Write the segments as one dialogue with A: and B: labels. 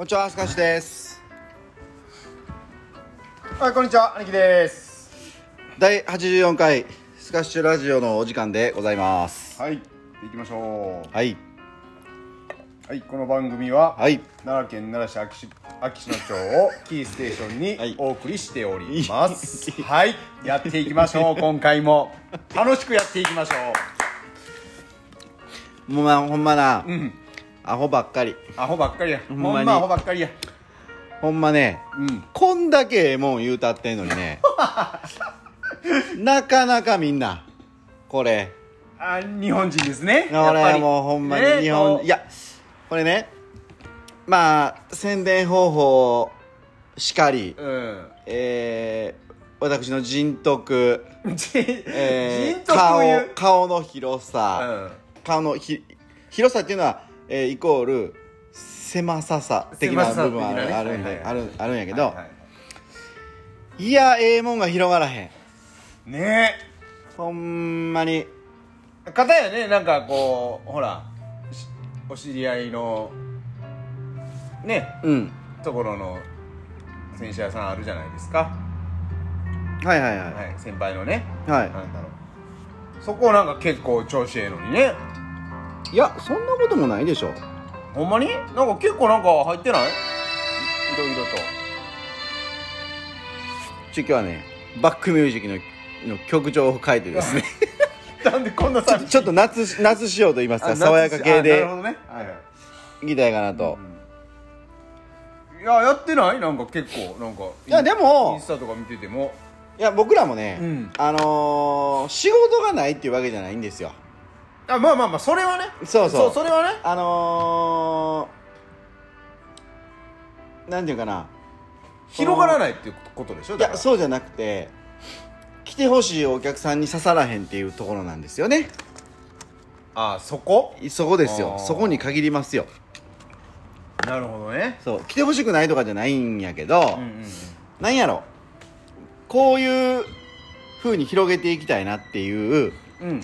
A: こんにちは、すかしです。
B: はい、こんにちは、兄貴です。
A: 第84回スカッシュラジオのお時間でございます。
B: はい、行きましょう。
A: はい、
B: はい、この番組は、
A: はい、
B: 奈良県奈良市秋篠町をキーステーション
A: はい
B: にお送りしております。はい、やっていきましょう。今回も楽しくやっていきましょ
A: もうまほんまな、
B: う。うん、
A: アホばっかり。
B: アホばっかりや。ほ
A: んまに
B: アホばっかりや。
A: ほんまね、
B: うん、
A: こんだけええもん言うたってんのにね、なかなかみんな、これ、
B: あ、日本人ですね。
A: 俺はもうほんまに
B: ね
A: 日本、
B: こう
A: いや、これね、まあ、宣伝方法しかり、
B: うん。
A: えー、私の人徳、
B: じ
A: えー
B: 人徳
A: 顔顔の広
B: う
A: さ、
B: ん。
A: 顔のひ広さっていうのは、えーイコール狭ささ的な部分はある,、んで、あるあるんやけど、
B: はいはい
A: い。やええもんが広がらへん。
B: ね。
A: ほんまに。
B: え。方やね、なんかこう、ほら、しお知り合いの、ね、
A: うん。
B: ところの洗車屋さんあるじゃないですか、
A: はいはいは
B: はい、先輩のね。
A: いはい、
B: なんだろう。そこなんか結構調子ええのにね
A: い、やそんなこともないでしょ。
B: ほんまに？なんか結構なんか入ってない？いろいろ
A: ちょ今日はねバックミュージックのの曲調を変えてですね。
B: と なんでこんなさ
A: ちょっと夏夏仕様と言いますか爽やか系
B: な
A: で
B: るほどね、はいはい。
A: いきたいかなと、
B: いややってない？なんか結構なんか
A: いやでも
B: インスタとか見てても。
A: いや僕らもね、
B: うん。
A: あのー仕事がないっていうわけじゃないんですよ
B: あまあまあまあそれはね。
A: そうそう。
B: それはね。
A: あのー、なんていうかな。
B: 広がらないっていうことでしょ？
A: いやそうじゃなくて来てほしいお客さんに刺さらへんっていうところなんですよね。
B: あそこ？
A: そこですよ。そこに限りますよ。
B: なるほどね。
A: そう来てほしくないとかじゃないんやけど、
B: うんうんうん。
A: なんやろ。こういう風に広げていきたいなっていう
B: うん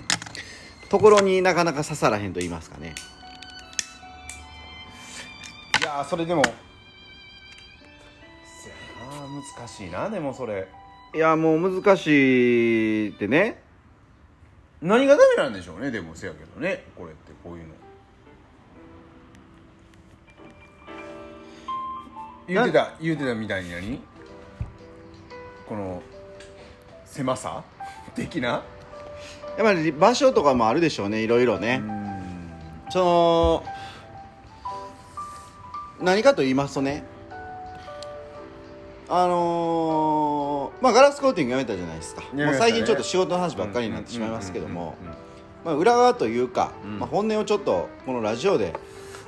A: ところになかなか刺さらへんと言いますかね。
B: いやーそれでも。難しいなでもそれ。
A: いやもう難しいってね。
B: 何がダメなんでしょうねでもせやけどね。これってこういうの。言うてた言うてたみたいに何？この狭さ？的な？
A: やっぱり場所とかもあるでしょうねいろいろね、
B: うん。
A: その何かと言いますとねあのーまあガラスコーティングやめたじゃないですか。
B: ね。
A: もう最近ちょっと仕事の話ばっかりになってしまいますけども裏側というか、
B: うん。
A: まあ、本音をちょっとこのラジオで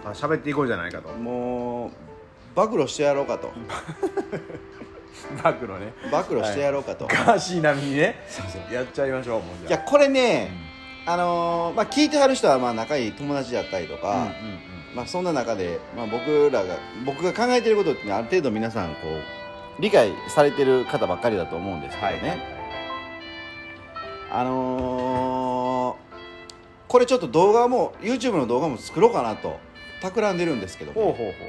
B: あ喋っていこうじゃないかと。
A: もう暴露してやろうかと
B: 暴露ね。
A: 暴露してやろうかと、
B: ガーシー並みにね。
A: そうそう。
B: やっちゃいましょうもうじゃあ。
A: いやこれね、あのーまあ、聞いてはる人はまあ仲いい友達だったりとか、
B: うんうんうん
A: まあ、そんな中で、まあ、僕らが僕が考えてることってある程度皆さんこう理解されてる方ばっかりだと思うんですけどね、
B: はいはい
A: あのーこれちょっと動画も YouTube の動画も作ろうかなと企んでるんですけども
B: ほうほうほ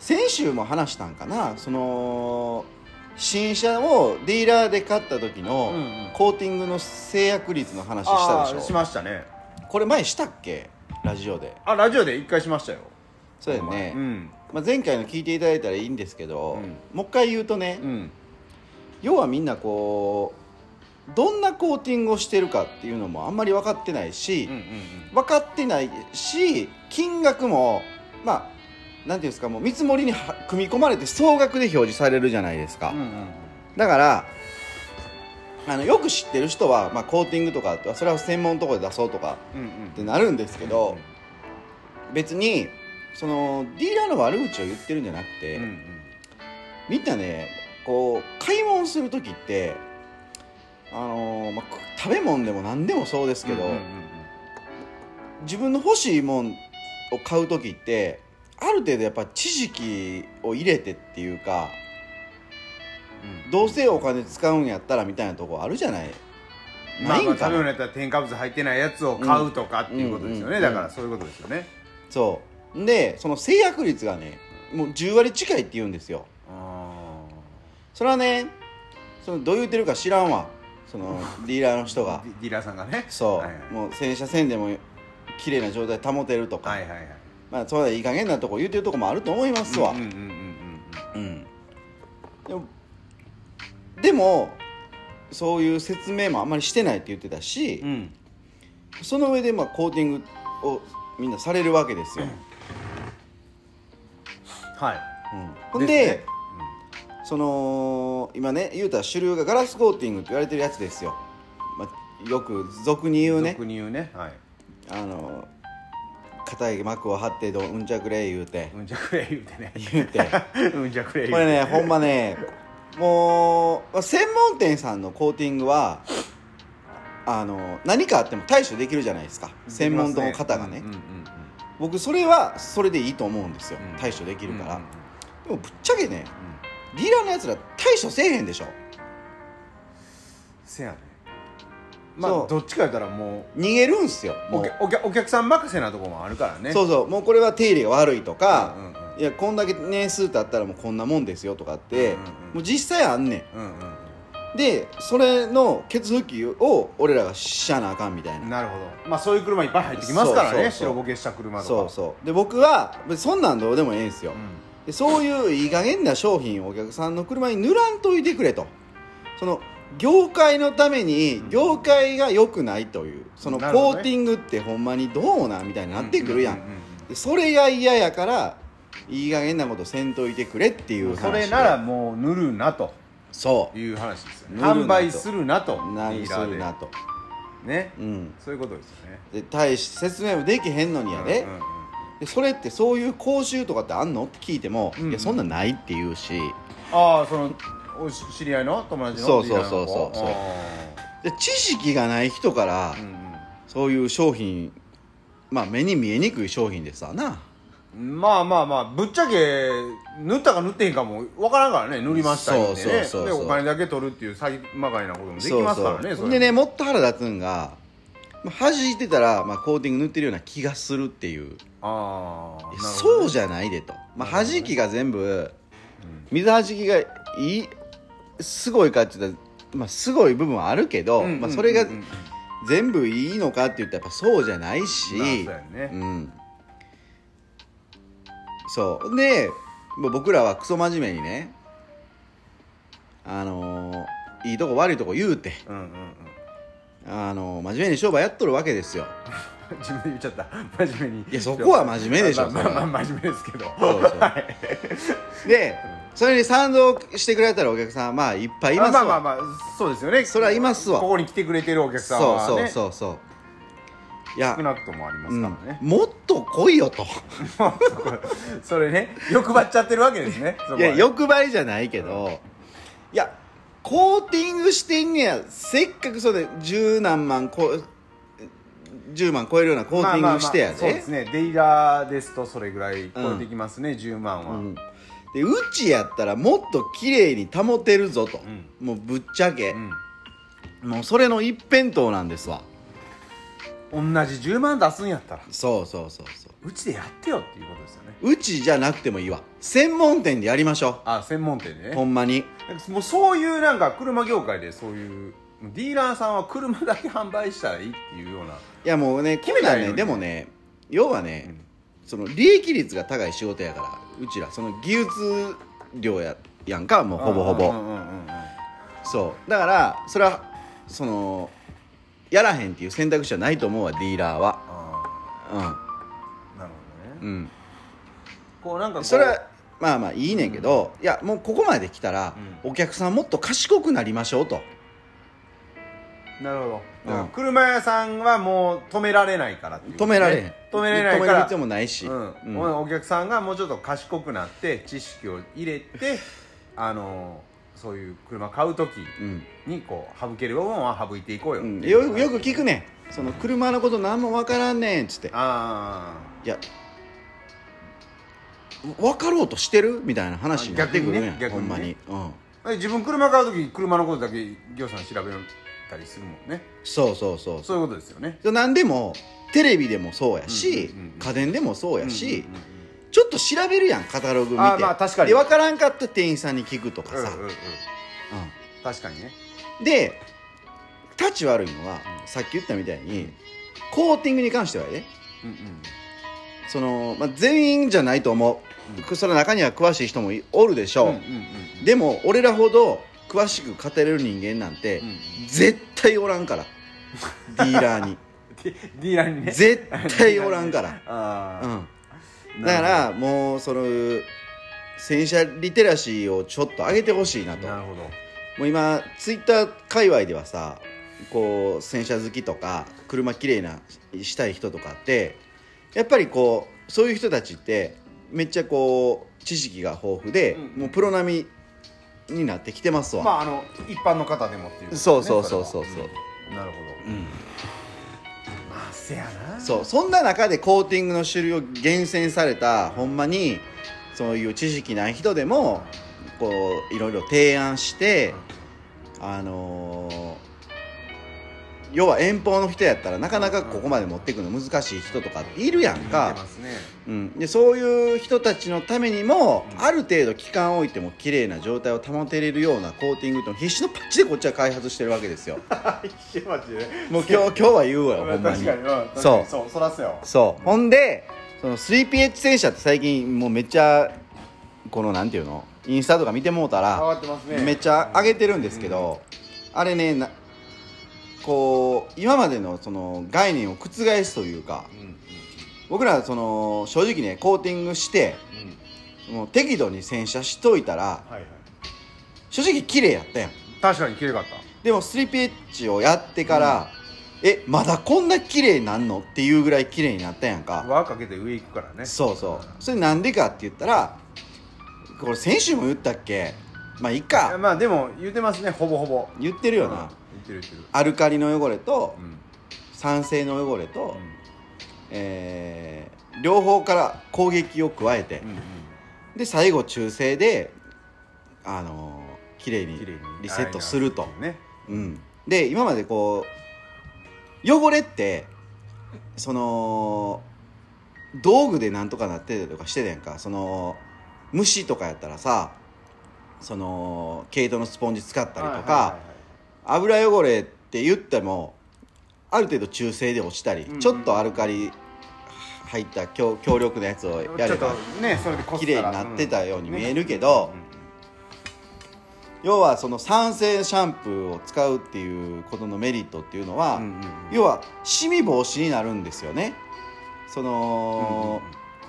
A: 先週も話したんかな？その新車をディーラーで買った時の
B: うんうん。
A: コーティングの制約率の話したでしょ、
B: しましたね。
A: これ前したっけ？ラジオで。
B: あラジオで一回しましたよ。
A: そうやね、
B: うん。
A: まあ、前回の聞いていただいたらいいんですけど、
B: うん。
A: もう一回言うとね、
B: うん。
A: 要はみんなこうどんなコーティングをしてるかっていうのもあんまり分かってないし、
B: うんうん。
A: 分かってないし金額もまあなんていうんですかもう見積もりには組み込まれて総額で表示されるじゃないですか、
B: うんうんうん。
A: だからあのよく知ってる人は、まあ、コーティングとかそれは専門のところで出そうとか
B: うんうん。
A: ってなるんですけど、別にそのディーラーの悪口を言ってるんじゃなくて、
B: うんうん。
A: みんなねこう買い物する時ってあのーまあ、食べ物でも何でもそうですけど、
B: うんうん。
A: 自分の欲しいもんを買う時ってある程度やっぱ知識を入れてっていうか
B: うん。
A: どうせお金使うんやったらみたいなとこあるじゃない？
B: まあまあ
A: ないんかな？
B: 食べ物やったら添加物入ってないやつを買うとかっていうことですよね、だからそういうことですよね。
A: そう。でその制約率がねもう10割近いって言うんですよ。
B: あ
A: それはねそのどう言ってるか知らんわ。その ディーラーの人が。
B: ディディーラーさんがね。
A: そう、
B: はいはい。
A: もう洗車線でも綺麗な状態保てるとか、
B: はいはいはい
A: まあそういい加減なとこ言ってるとこもあると思いますわ。
B: うんうんうんうん
A: うん。でもでもそういう説明もあんまりしてないって言ってたし、
B: うん。うん
A: その上でまあコーティングをみんなされるわけですよ、
B: はい。
A: うん。ほんで
B: すね
A: その今ね言うたら主流がガラスコーティングって言われてるやつですよ、まあ、よく俗に言うね。
B: 俗に言うね。はい。
A: あの硬い膜を張ってどうんちゃくれ言うて。
B: うんじゃくれ言うてね。
A: 言うて。
B: うんじゃくれ言うて。
A: これねほんまねもうまあ専門店さんのコーティングはあの何かあっても対処できるじゃないですか。専門の方がね、
B: うんうんうんうん
A: 僕それはそれでいいと思うんですよ、
B: うん。
A: 対処できるから、
B: うんうん
A: でもぶっちゃけねディーラーのやつら対処せえへんでしょ。
B: せやねまあどっちか言ったらも
A: 逃げるんすよ
B: う。お客お客お客さん任せなところもあるからね。
A: そうそう。もうこれは手入れが悪いとか、
B: うんうんうん。
A: いやこんだけ年数経ったらもうこんなもんですよとかって、
B: うんうんうん。
A: もう実際あんね
B: うんうん
A: ん。でそれのケツ拭きを俺らがしゃなあかんみたいな。
B: うんなるほど。まあそういう車いっぱい入ってきますからね
A: そうそうそう。
B: 白ボケした車とか。
A: そうそう。で僕は別にそんなんどうでもええんすよ、
B: う
A: でそういういい加減な商品をお客さんの車に塗らんといてくれと。その業界のために業界が良くないというそのコーティングってほんまにどうなんみたいになってくるやん,、それが嫌やからいい加減なことせんといてくれっていう話。
B: それならもう塗るなと。
A: そ
B: いう話ですよね。販売するなと
A: うなるするなと。
B: ね。
A: うん。
B: そういうことですよね。
A: で大し説明もできへんのにやで,、でそれってそういう講習とかってあんの？って聞いても、いやそんなんないって言うし。
B: ああそのおし知り合いの友達の
A: そうそうそうそう。そう
B: あ
A: で知識がない人から、
B: ーうん。
A: そういう商品まあ目に見えにくい商品ですわな。
B: うんまあまあまあぶっちゃけ塗ったか塗ってへんかもわからんからね。塗りました言ってね。でお金だけ取るっていう詐欺まがいなこともできますからね
A: でねもっと腹立つんがまあ弾いてたら、まあ、コーティング塗ってるような気がするっていう。
B: ああ
A: いやそうじゃないでと、まあ、弾きが全部水弾きがいいすごいかって言ったら、まあ、すごい部分はあるけど、まあ、それが全部いいのかって言ったらやっぱそうじゃないし、
B: まあそうやね。
A: うん。そう。で僕らはクソ真面目にねあのーいいとこ悪いとこ言うて、
B: うんうんうん。
A: あのー真面目に商売やっとるわけですよ。
B: 自分で言っちゃった。真面目に。
A: いやそこは真面目でしょ
B: まあまあまあ真面目ですけど。
A: そうそう。でそれに賛同してくれたらお客さんはまあいっぱいいますわ。
B: まあまあまあそうですよね。
A: それはいますわ。
B: ここに来てくれてるお客さん
A: そう
B: はね。
A: そうそうそういや
B: 少なくともあります
A: うん
B: からね、
A: もっと来いよと。
B: それね欲張っちゃってるわけですね。い
A: や欲張りじゃないけどいやコーティングしてんねやせっかくそれ十何万こ10万超えるようなコーティングしてやで、
B: まあまあまあそうですね。デイラーですとそれぐらい超えてきますね、10万は、
A: うんでうちやったらもっと綺麗に保てるぞと、もうぶっちゃけ、もうそれの一辺倒なんですわ。
B: うん、同じ10万出すんやったら。
A: そうそうそうそう。
B: うちでやってよっていうことですよね。
A: うちじゃなくてもいいわ。専門店でやりましょ
B: あ専門店で
A: う
B: ね。
A: ほんまに。
B: もうそういうなんか車業界でそういうディーラーさんは車だけ販売したらいいっていうような。い
A: やもうね
B: 決めた
A: ね。でもね要はね、
B: うん。
A: その利益率が高い仕事やからうちらその技術量ややんかもうほぼほぼ、
B: うんうんうんうん
A: そう。だからそれはそのやらへんっていう選択肢はないと思うわディーラーは。
B: あー。なるほどね。
A: うん。うん
B: こうなんか
A: それはまあまあいいねんけど、いやもうここまで来たら、お客さんもっと賢くなりましょうと
B: なるほど。
A: うん。
B: だから車屋さんはもう止められないからっていう。
A: 止められへん。
B: 止められないから。
A: 止める必要もないし、
B: うん。
A: うん。
B: お客さんがもうちょっと賢くなって知識を入れてあのそういう車買う時
A: うん。
B: にこう省ける部分は省いていこうよ、
A: うん。よよく聞くね。んその車のこと何も分からんねんっつって。
B: あ
A: いや分かろうとしてる？みたいな話になってくるやん、
B: あ逆にね
A: ほんまに、
B: 逆
A: うん、
B: あ自分車買う時車のことだけ業者さん調べたりするもんね。
A: そうそうそう
B: そう。いうことですよね。
A: 何でもテレビでもそうやし、
B: うんうんうん
A: 家電でもそうやし、
B: うんうんうん
A: ちょっと調べるやんカタログ見て。
B: あまあ確かに。
A: で分からんかったら店員さんに聞くとかさ、
B: うんうんうん確かにね。
A: うんでタチ悪いのは、さっき言ったみたいにコーティングに関してはね
B: うんうん。
A: その、まあ、全員じゃないと思う、その中には詳しい人もいおるでしょう、
B: うんうんうん。
A: でも俺らほど詳しく語れる人間なんて、
B: うん。
A: 絶対おらんから。ディーラーに。
B: ディーラーにね。
A: 絶対おらんから、
B: ああ、
A: うん、だからもうその洗車リテラシーをちょっと上げてほしいなと。
B: なるほど。
A: もう今ツイッター界隈ではさこう洗車好きとか車きれいなしたい人とかってやっぱりこうそういう人たちってめっちゃこう知識が豊富で、
B: うん。
A: もうプロ並みになってきてますわ、
B: まああの一般の方でもっていう
A: そうそうそうそうそう。
B: れは。んなるほど、
A: うん。
B: まあせやな。
A: そうそんな中でコーティングの種類を厳選されたほんまにそういう知識ない人でもこういろいろ提案してあのー要は遠方の人やったらなかなかここまで持っていくの難しい人とかっているやんか。うん、でそういう人たちのためにも、
B: うん。
A: ある程度期間を置いても綺麗な状態を保てれるようなコーティングっていうのを必死のパッチでこっちは開発してるわけですよ。
B: 一マジで
A: もう今日今日は言うわよほんまに。そう。
B: そうそらそうよ。
A: そう。ほんでその 3PH 戦車って最近もうめっちゃこのなんていうの？インスタとか見てもうた
B: 上
A: ら
B: ね。
A: めっちゃ上げてるんですけど、あれねなこう今までのその概念を覆すというか
B: うんうん
A: 僕らその正直ねコーティングして
B: うん。
A: もう適度に洗車しといたら
B: はいはい。
A: 正直綺麗やったやん。
B: 確かに綺麗かった。
A: でも 3PH をやってから、えまだこんな綺麗になんのっていうぐらい綺麗になったやんか。
B: 輪かけて上行くからね。
A: そうそう。それなんでかって言ったらこれ先週も言ったっけ？まあいいか
B: まあでも言ってますねほぼほぼ。
A: 言ってるよな、
B: うん
A: アルカリの汚れと
B: うん。
A: 酸性の汚れと、
B: うん。
A: えー両方から攻撃を加えて、
B: うん
A: で最後中性であのー綺麗にリセットすると、
B: ね。
A: うん、で今までこう汚れってその道具でなんとかなってたりとかしてたやんか。その虫とかやったらさその毛糸のスポンジ使ったりとか、油汚れって言ってもある程度中性で落ちたり、
B: うんうん。
A: ちょっとアルカリ入った強強力なやつをやれば
B: ねそれでこす
A: 綺麗になってたように
B: ん。
A: 見えるけど
B: ね
A: 要はその酸性シャンプーを使うっていうことのメリットっていうのは、
B: うんうんうん。うん
A: 要はシミ防止になるんですよね。その、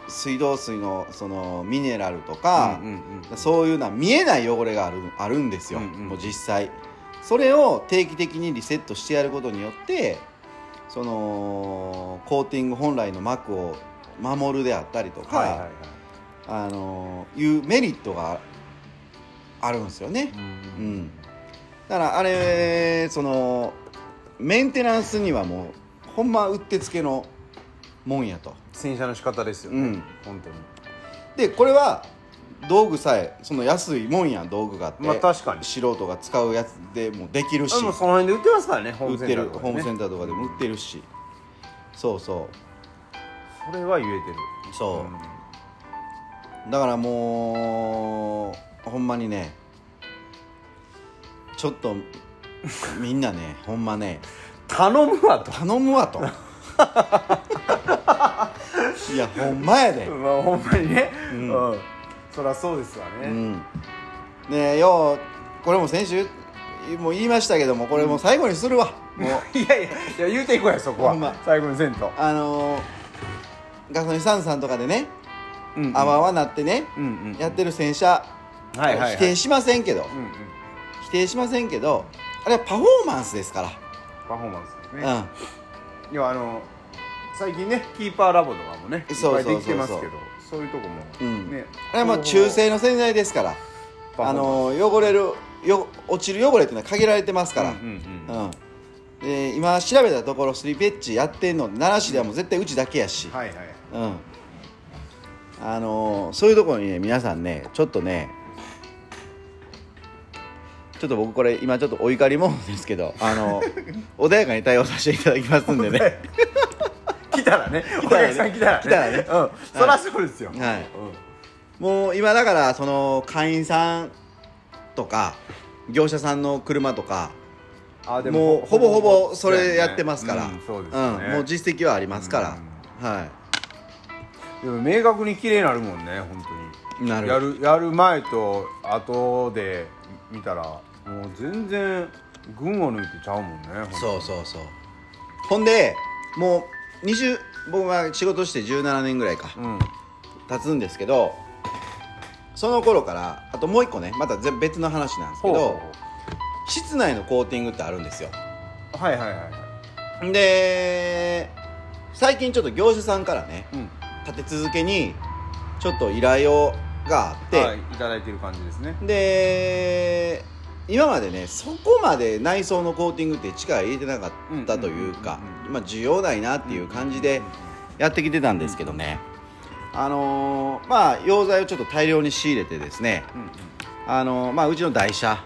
A: 水道水のそのミネラルとか、
B: うんうんうん
A: そういうのは見えない汚れがあるあるんですよ、
B: うんうん。
A: もう実際それを定期的にリセットしてやることによってそのコーティング本来の膜を守るであったりとか、
B: はいはいはい。
A: あのいうメリットがあるんですよね、
B: う
A: うんん。だからあれそのメンテナンスにはもうほんまうってつけのもんやと。
B: 洗車の仕方ですよね、
A: うん。
B: 本当に。
A: でこれは道具さえその安いもんやん道具があって、
B: まあ確かに。
A: 素人が使うやつでもできるし。
B: あもうその辺で売ってますからねホームセン
A: 売ってる
B: ターとかでね。
A: ホームセンターとかでも。売ってるし。そう。そ
B: それは言えてる。
A: うそう、だからもうほんまにねちょっとみんなね ほんまね。
B: 頼むわと。
A: 頼むわと。いやほんまやで。
B: まあほんまにね。
A: う
B: うんん、そりゃそうですわね、
A: うん。ねえようこれも先週もう言いましたけどもこれもう最後にするわ、もう。
B: いやいやいや言うていこうやそこは、
A: ま。
B: 最後にせんと、
A: あのーガソリンスタンドさんとかでねあわあわなってね、
B: うんうん
A: やってる洗車、
B: はいはい、はい、
A: 否定しませんけど、
B: うんうん。
A: 否定しませんけどあれはパフォーマンスですから、
B: パフォーマンスですね、
A: うん。
B: 要はあの最近ねキーパーラボとかもねいっ
A: そうそうそうそう
B: そういうとこも、
A: うん。
B: ね。
A: あれはもう中性の洗剤ですから。あのー汚れるよ落ちる汚れっていうのは限られてますから、
B: うんうんうん
A: うん。で今調べたところスリーペッチやってんの奈良市ではもう絶対うちだけやし、
B: はいはい。
A: うん。あのーそういうところにね皆さんねちょっとねちょっと僕これ今ちょっとお怒りもんですけどあの 穏やかに対応させていただきますんでね
B: 気 たらね。お
A: たらね。
B: 客さん来たらね。
A: 来たらね。
B: うん。そりゃそうですよ。
A: はい。もう今だからその会員さんとか業者さんの車とか
B: あで
A: もうほぼほぼそれやってますから、
B: うんそうですよね。
A: うん。もう実績はありますから、は
B: でも明確に綺麗になるもんね本当に。
A: いなる。
B: やるやる前と後で見たらもう全然群を抜いてちゃうもんね
A: そうそうそう。ほんでもう20僕は仕事して17年ぐらいか
B: ううん。
A: 経つんですけどその頃からあともう一個ねまたぜ別の話なんですけど室内のコーティングってあるんですよ。
B: うはいはいはいはい。
A: で最近ちょっと業者さんからね
B: うん。
A: 立て続けにちょっと依頼をがあって、
B: はいいただいてる感じですね。
A: で今までねそこまで内装のコーティングって力入れてなかったというか需要ないなっていう感じでやってきてたんですけどね。あのーまあ溶剤をちょっと大量に仕入れてですね。あのーまあうちの台車。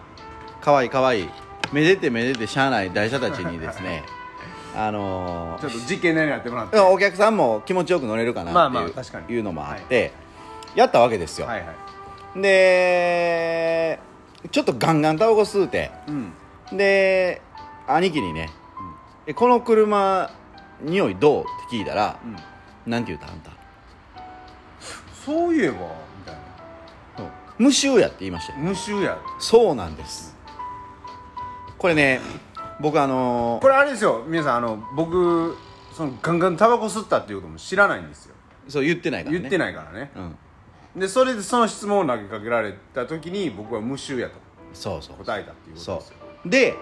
A: かわいいかわい。いめでてめでてしゃあない台車たちにですね。あのー
B: ちょっと実験台にやってもらって。
A: お客さんも気持ちよく乗れるかなっていう,、
B: まあまあ
A: いうのもあって、やったわけですよ、
B: はいはい。
A: でちょっとガンガンタバコ吸うて。
B: うん。
A: で兄貴にね「えこの車匂いどう?」って聞いたら
B: うん。
A: なんて言うたあんた？
B: そういえばみたいな。
A: 無臭やって言いましたよ。
B: 無臭や。
A: そうなんです。これね僕あのー
B: これあれですよ。皆さんあの僕そのガンガンタバコ吸ったっていうことも知らないんですよ。
A: そう言ってないからね。
B: 言ってないからね。
A: うん
B: でそれでその質問を投げかけられた時に僕は無臭やと
A: そうそう。
B: 答えたっていうこと
A: そ
B: ですよ。
A: う。で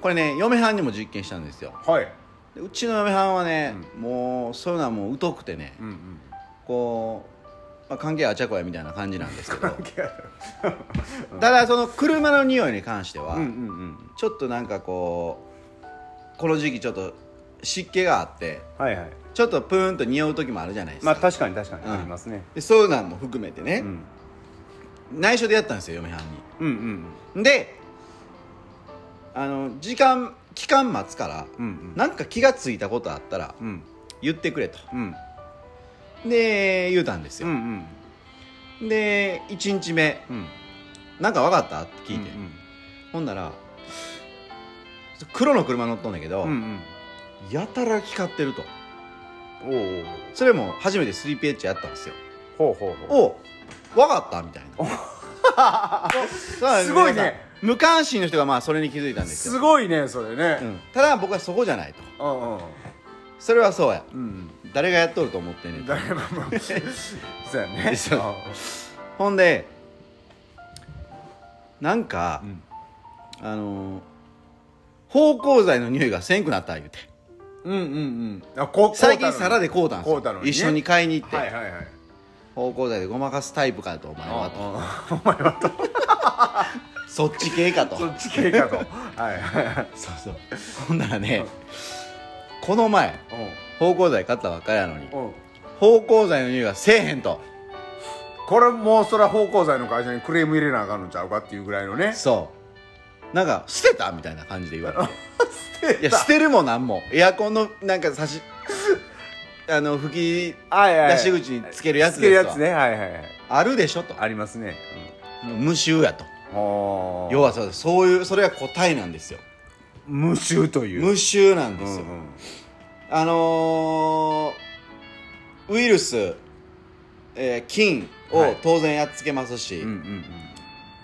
A: これね嫁はんにも実験したんですよ。
B: はい。
A: でうちの嫁はんはね、もうそういうのはもう疎くてね
B: うんうん
A: こう、まあ、関係あちゃこやみたいな感じなんですけど。
B: 関係ある。
A: ただその車の匂いに関しては、
B: うんうんうん。
A: ちょっとなんかこうこの時期ちょっと湿気があって
B: はいはい。
A: ちょっとプーンと匂う時もあるじゃないですか、
B: まあ確かに確かに。
A: うん
B: ありますね。
A: でそういうのも含めてね、
B: うん。
A: 内緒でやったんですよ嫁はん
B: うんうん。
A: にであの時間期間待つから、
B: うんうん。
A: なんか気がついたことあったら
B: うん。
A: 言ってくれと。
B: うん。
A: で言うたんです
B: うんう
A: よ、
B: ん。
A: で1日目
B: うん「
A: なんか分かった?」って聞いて、ほんなら黒の車乗っとんだけど、
B: うんうん
A: やたら光ってると。
B: おう
A: それも初めて 3PH やったんですよ。
B: ほうほうほう。
A: お分かったみたいな。
B: すごいね。
A: 無関心の人がまあそれに気づいたんです
B: す
A: よ、
B: ごいねそれ
A: う
B: ね
A: ん、ただ僕はそこじゃないと。
B: うんうん
A: それはそうや。
B: うん
A: 誰がやっとると思ってんねん。と
B: 誰もそうやね。
A: そう
B: あ
A: ほんでなんか
B: う、ん。
A: あのー芳香剤の匂いがせんくなった言うて
B: うんうんうん。あこ
A: 最近皿で買うたんですよ。
B: 買うたのにね。
A: 一緒に買いに行って、
B: はいはいはい。
A: 芳香剤でごまかすタイプかとお前はと。
B: あお前はと。
A: そっち系かと。
B: そっち系かと。はいはい。はい
A: そうそう。ほんならねこの前芳香剤買ったばっかりやのに
B: うん。うん
A: 芳香剤の匂いがせえへんと。
B: これもうそれは芳香剤の会社にクレーム入れなあかんのちゃうかっていうぐらいのね。
A: そうなんか捨てたみたいな感じで言われて。いや捨てるもなんも。エアコンのなんか差し あの吹き
B: はいはい。
A: 出し口につけるやつ
B: つけるやつね。はいはいはい。
A: あるでしょと。
B: ありますね。
A: もう無臭やと。
B: うん。
A: 要はそうそういうそれが答えなんですよ。
B: 無臭という。
A: 無臭なんですよ、
B: うんうん。
A: あのーウイルス、えー菌を
B: はい。
A: 当然やっつけますし、
B: うんうん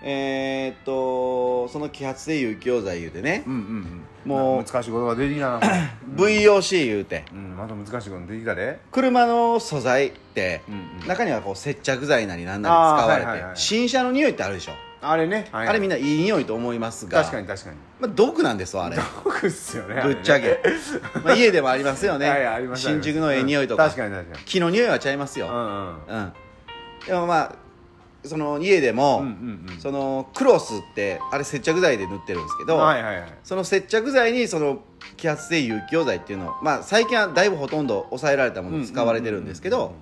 A: えーっとその揮発性有機溶剤言うてね。
B: うんうんうん。うん
A: もう
B: な難しい言葉出てきたな。
A: VOC 言うて。
B: うんまた難しいこと出てきたで
A: 車の素材って、
B: うんうん。
A: 中にはこう接着剤なりなんなり使われて、
B: はいはいはい
A: 新車の匂いってあるでしょ、
B: あれね。はい
A: あれみんないい匂いと思いますが。
B: 確かに確かに。
A: まあ、毒なんですわあれ。
B: 毒っすよね
A: ぶっちゃけ、まあ、家でもありますよね。
B: はい
A: 新宿のええ匂いとか、
B: うん確かに確かに。
A: 木の匂いはちゃいますよ、
B: うんうん。
A: うん、でもまあその家でも、
B: うんうんうん。
A: そのクロスってあれ接着剤で塗ってるんですけど、
B: はいはいはい。
A: その接着剤にその揮発性有機溶剤っていうのまあ最近はだいぶほとんど抑えられたもの使われてるんですけ
B: うんうんうん。
A: ど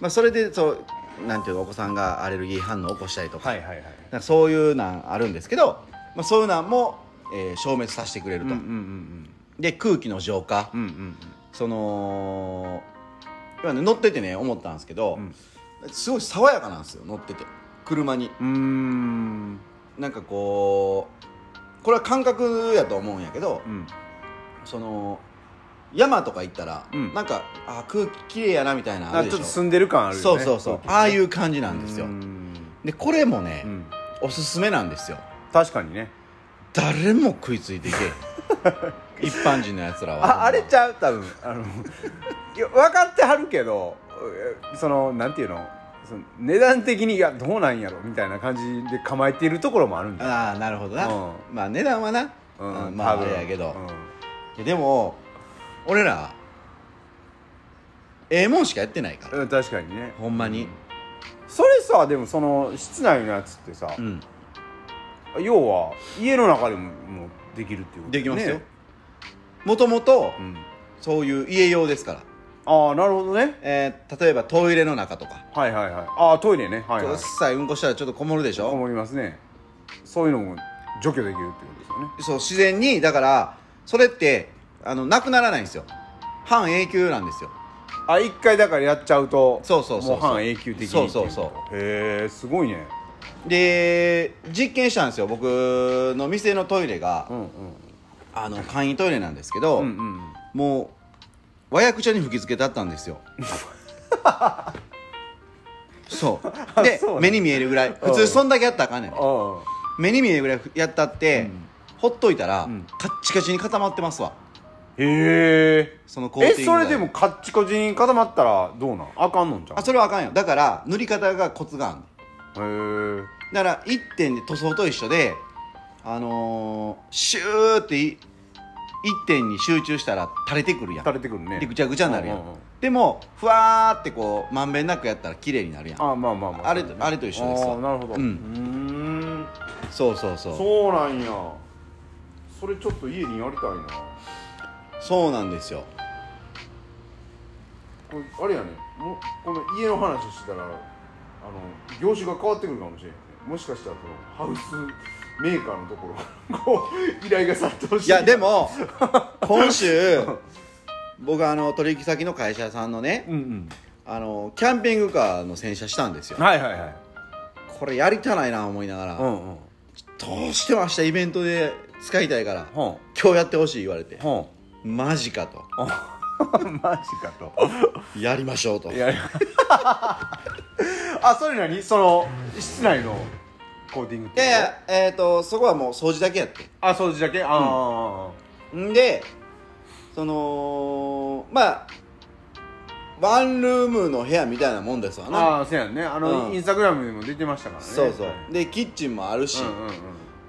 A: まあそれでそうなんていうのお子さんがアレルギー反応を起こしたりとか,、
B: はいはいはい。
A: かそういうなんあるんですけど、まあ、そういうなんも、えー消滅させてくれると、
B: うんうんうん。
A: で空気の浄化、
B: うんうんうん。
A: その今ね乗っててね思ったんですけど、
B: うん。
A: すごい爽やかなんですよ乗ってて車に。
B: うーん。
A: なんかこうこれは感覚やと思うんやけど
B: うん。
A: その山とか行ったら、
B: うん。
A: なんかあ空気きれいやなみたいな
B: ちょっと住んでる感あるよね
A: そうそうそう。ああいう感じなんですよ。
B: うん。
A: でこれもね、
B: うん。
A: おすすめなんですよ。
B: 確かにね。
A: 誰も食いついていけ 一般人のやつらは。
B: ああれちゃう？多分。あの分かってはるけどえそのなんていうの？その値段的にいやどうなんやろみたいな感じで構えているところもあるんだ
A: ああなるほどな、
B: うん。
A: まあ値段はな、
B: うん。
A: うんまああ
B: 多分。
A: れやけど、でも俺らええもんしかやってないから、
B: うん確かにね。
A: ほんまに。
B: それさでもその室内のやつってさ、
A: うん。
B: 要は家の中でももうできるっていうこと
A: できますよ。
B: ね
A: もともと
B: うん、
A: そういう家用ですから、
B: ああなるほどね。
A: えー例えばトイレの中とか、
B: はいはいはい。ああトイレね。はいはい。
A: うっさいうんこしたらちょっとこもるでしょ。
B: 思いますね。そういうのも除去できるっていうことですよね。
A: そう自然にだからそれってあのなくならないんですよ。半永久なんですよ。
B: あ一回だからやっちゃうと
A: そうそうそうそう。
B: もう半永久的に
A: そうそうそう
B: っていへえすごいね。
A: で実験したんですよ。僕の店のトイレが、
B: うんうん。
A: あの簡易トイレなんですけど、
B: うんうん。
A: もう和訳茶に吹き付けてあったんですよ。そう。で
B: そうなん
A: 目に見えるぐらい。普通そんだけやったらあかんねん。目に見えるぐらいやったって、
B: うん。
A: ほっといたら、
B: ん。
A: カッチカチに固まってますわ。
B: へえ。
A: そのコーティング剤
B: えそれでもカッチコチに固まったらどうなん？あかんのんじゃん。
A: あそれはあかんよ。だから塗り方がコツがあるの
B: へえ。
A: だから一点で塗装と一緒であのー、シューってい一点に集中したら垂れてくるやん。
B: 垂れてくるね。
A: でぐちゃぐちゃになるやん,、
B: うんうんうん。
A: でもふわーってこうまんべんなくやったら綺麗になるやん。
B: あまあまあまあ
A: あ。れあれと一緒ですわ。
B: ああなるほど。
A: うん。
B: ーん。
A: そうそうそう。そう
B: なんや。それちょっと家にやりたいな。
A: そうなんですよ。
B: これあれやね。もうこの家の話してたらあの業種が変わってくるかもしれん。ねもしかしたらそのハウスメーカーのところ。こう依頼が殺到して
A: いやでも今週僕あの取引先の会社さんのね
B: うんうん。
A: あのキャンピングカーの洗車したんですよ。
B: はいはいはい。
A: これやりたないな思いながら、
B: うんうん。
A: どうしても明日イベントで使いたいから
B: ほ
A: 今日やってほしい言われて
B: ん。ほ
A: マジかと。
B: ん。マジかと。
A: やりましょうと。
B: いやいや あそれ何？その室内の？コーティングっ
A: い
B: て
A: やいやえっ、とそこはもう掃除だけやって。
B: あ掃除だけ？ああ、
A: んでそのまあワンルームの部屋みたいなもんですわな。
B: ああそうやんね。あの、
A: うん。
B: インスタグラムにも出てましたからね。
A: そうそう。
B: はい。
A: でキッチンもあるし、
B: うんうんうん。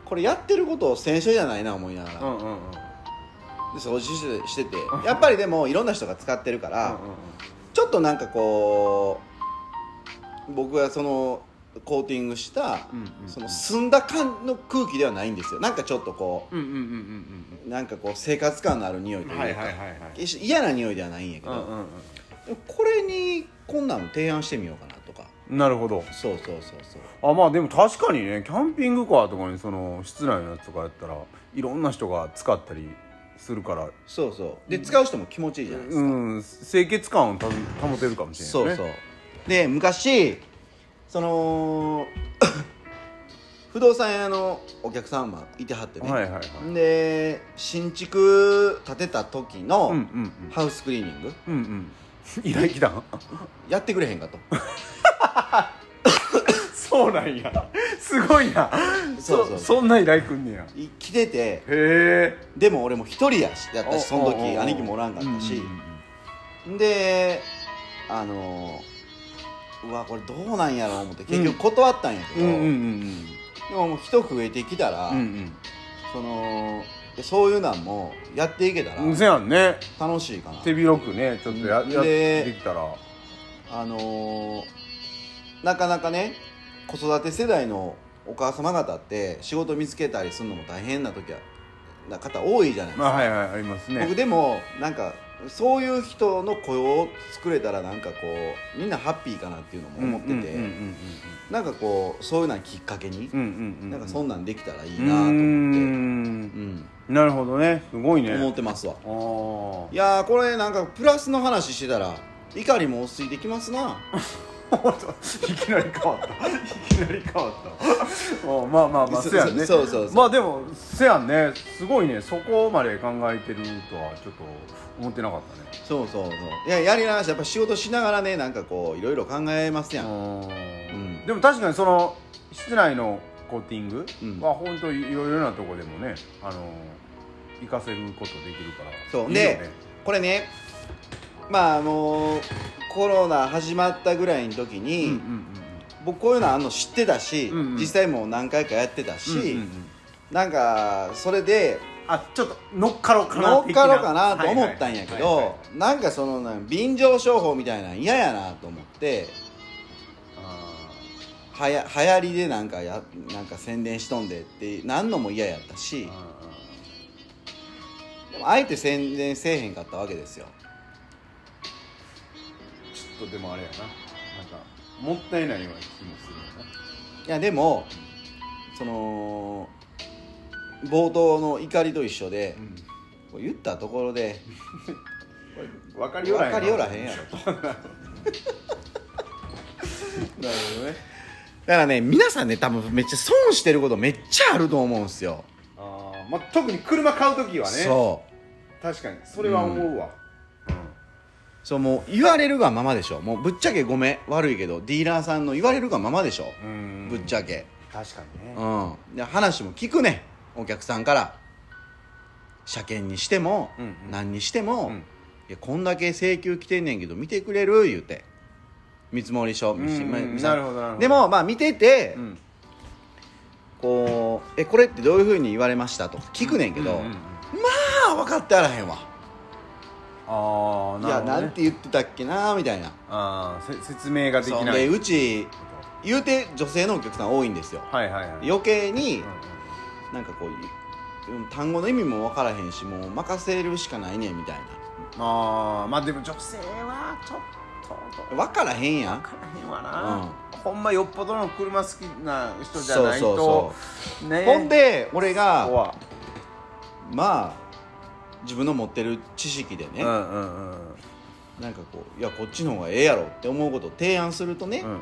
A: これやってることを洗車じゃないな思いながら、
B: うんうんうん。
A: で掃除してしててやっぱりでもいろんな人が使ってるから、
B: うんうん
A: ちょっとなんかこう僕がそのコーティングした、
B: うんうん
A: その澄んだ感の空気ではないんですよ。なんかちょっとこ
B: うんうんうんうん
A: うなんかこう生活感のある匂いというか、
B: はいはいはいはい。
A: 嫌な匂いではないんやけど、
B: うんうん
A: でもこれにこんなの提案してみようかなとか。
B: うんなるほど。
A: そうそうそうそう。
B: あまあでも確かにねキャンピングカーとかにその室内のやつとかやったらいろんな人が使ったりするから。
A: そうそう。で使う人も気持ちいいじゃないですか、
B: うん。清潔感をた保てるかもしれないね。
A: そうそう。で昔その 不動産屋のお客さんもいてはってね、
B: はいはいはい。
A: で新築建てた時の
B: うんうん
A: ハウスクリーニング。
B: うんうん。う ん依頼来たん？
A: やってくれへんかと。
B: そうなんや。すごいな。
A: そうそう。
B: そんな依頼来んねや。
A: い来てて。
B: へえ。
A: でも俺も一人やしやったしその時兄貴もおらんかったし。であのうわこれどうなんやろう思って結局断ったんやけど、でももう人増えてきたら、
B: うんうん。
A: そのでそういうなんもやっていけたら
B: うんせやんね。
A: 楽しいかな。
B: 手広くねちょっとや,、
A: うん。
B: や
A: で
B: できたら。
A: あのーなかなかね子育て世代のお母様方って仕事見つけたりするのも大変な時はな方多いじゃないですか、
B: まあはいはいありますね。
A: 僕でもなんかそういう人の雇用を作れたらなんかこうみんなハッピーかなっていうのも思ってて、なんかこうそういうのきっかけに、なんかそんなんできたらいい
B: うん
A: なと思って、
B: う
A: ん。
B: んなるほどね。すごいね。
A: 思ってますわ。いやーこれなんかプラスの話してたら怒りも落ち着いてきますな
B: いきなり変わった。いきなり変わった。おまあまあまあ
A: そ
B: せやんね。
A: そうそうそう
B: まあでもせやんね。すごいね。そこまで考えてるとはちょっと思ってなかったね。
A: そうそうそう。いややりながらやっぱ仕事しながらねなんかこういろいろ考えますやん。
B: うん。でも確かにその室内のコーティング
A: うん。
B: は本当いろいろなとこでもねあの活かせることできるから。
A: そう。
B: ね。
A: でこれね。まあもうコロナ始まったぐらいの時
B: うん
A: に、
B: うんうん
A: 僕こういうのあんの知ってたし、
B: うんうん。
A: 実際もう何回かやってたし、
B: うんうんうん。
A: なんかそれで
B: あちょっと乗っかろうかな
A: 乗っかろうかなと思ったんやけ
B: はいはいはいはい。
A: どなんかその便乗商法みたいなの嫌やなと思って
B: あ
A: はや流行りでなんかやなんか宣伝しとんでってなんのも嫌やったしでもあえて宣伝せえへんかったわけですよ
B: とでもあれやな。なんかもったいないような気もするよ
A: いやでもその冒頭の怒りと一緒で、こう言ったところで
B: な分か
A: 分かりよらへんやろと。
B: なるほどね。
A: だからね皆さんね多分めっちゃ損してることめっちゃあると思うんですよ、
B: あー、まあ、特に車買う時はね。
A: そう。
B: 確かに。それは思うわ、
A: そうもう言われるがままでしょ。もうぶっちゃけごめん。悪いけどディーラーさんの言われるがままでしょ、
B: うん。
A: ぶっちゃけ。
B: 確かにね。
A: うん。で話も聞くね。んお客さんから。車検にしても、
B: うんうん。
A: 何にしても、
B: うん。
A: いやこんだけ請求来てんねんけど見てくれる？言うて。見積書。見せ
B: うん
A: ま見せ
B: なるほどなるほど。
A: でもまあ見てて、
B: うん。
A: こう「えこれってどういうふうに言われました?」とか聞くねんけど、
B: うんうんうん。
A: まあ分かってあらへんわ
B: ああ
A: いや
B: な
A: んて言ってたっけなみたいな。
B: ああせ説明ができ
A: そうで
B: ないう
A: ち言うて女性のお客さん多いんですよ。
B: はいはいはい。
A: 余計に
B: うんうん。
A: なんかこううん単語の意味も分からへんしもう任せるしかないねんみたい
B: ああまあでも女性はちょっと
A: な分からへんやん。
B: 分からへんわな、ほんまよっぽどの車好きな人じゃない
A: そう
B: と
A: そう
B: ね
A: ほん。で俺が
B: は
A: まあ自分の持ってる知識でね、
B: うんうんうん。
A: なんかこういやこっちの方がええやろって思うことを提案するとね、
B: うんうん。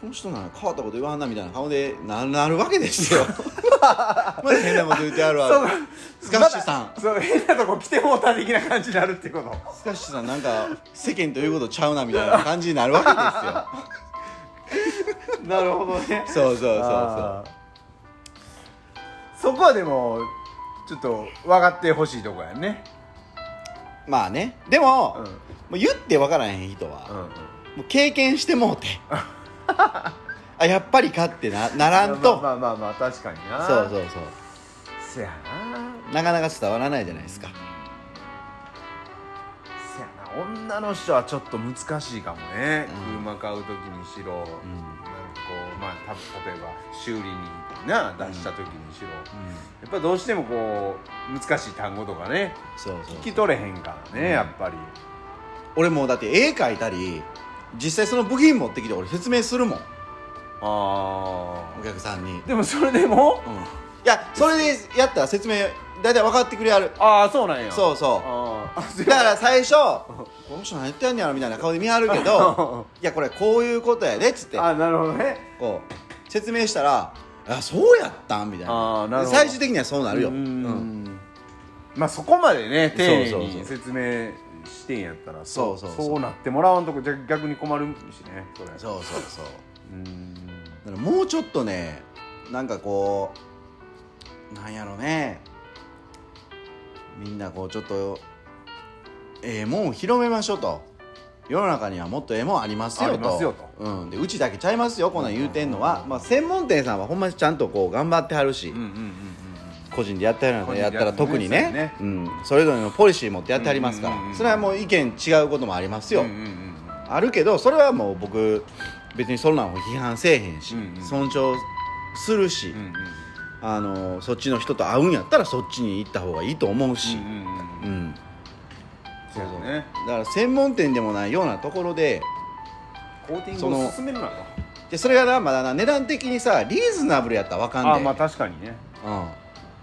A: この人なら変わったこと言わんなみたいな顔でななるわけですよ。まだ変なこと言ってあるわ。スカッシュさん。
B: まだそう変なとこ来てもうた的な感じになるってこと。
A: スカッシュさんなんか世間ということちゃうなみたいな感じになるわけですよ。
B: なるほどね。
A: そうそうそうそう。
B: そこはでもちょっと分かってほしいとこやね。
A: まあね。でも,、
B: うん。
A: もう言って分からへん人は、もう経験してもうて。あやっぱりかってなならんと、
B: まあまあまあまあ確かにな。
A: そうそうそう。
B: せやな。
A: なかなか伝わらないじゃないですか。
B: せやな。女の人はちょっと難しいかもね、
A: うん。
B: 車買う時にしろ、
A: うん。
B: こうまあた例えば修理にな出した時にしろ、やっぱどうしてもこう難しい単語とかね
A: そうそう
B: 聞き取れへんからね、
A: うん。
B: やっぱり。
A: 俺もうだって絵描いたり実際その部品持ってきて俺説明するもん。
B: あ
A: お客さんに、うん、い
B: でもそれでも？
A: やそれでやったら説明大体分かってくれやる。
B: ああそうなんや。
A: そうそ
B: あ
A: うだから最初この人何言ってんねやろみたいな顔で見張るけど いやこれこういうことやでっつって。
B: あなるほどね。
A: こう説明したら「あそうやったん?」みたいな。
B: あーなるほど。
A: 最終的にはそうなるよ。
B: う
A: うん。
B: んまあそこまでね丁寧
A: そうそう。そう
B: に説明してんやったら
A: そうそうそう
B: そう。なってもらわんとこじゃ逆に困るしねそれ。
A: そうそうそう。
B: うん。
A: だからもうちょっとねなんかこうなんやろね。みんなこうちょっとええもんを広めましょうと。世の中にはもっとええもんありますよと。
B: ありますよと。
A: うん、でうちだけちゃいますよこんなん言うてんのは、まあ、専門店さんはほんまにちゃんとこう頑張ってはるし、
B: うんうんうんうん
A: 個人でやってはるのやったら特にね。うん、それぞれのポリシー持ってやってはりますから、
B: うんうんうんうん
A: それはもう意見違うこともありますよ、
B: うんうんうん
A: あるけどそれはもう僕別にそんなんを批判せえへんし、
B: うんうん
A: 尊重するし、
B: うんうん
A: あのそっちの人と会うんやったらそっちに行った方がいいと思うし、
B: うんうんうん。
A: うん
B: そうそうね。
A: だから専門店でもないようなところで
B: コーティングを進めるなと
A: でそれがなまだな値段的にさリーズナブルやったらわかんで、
B: あまあ確かにね。
A: う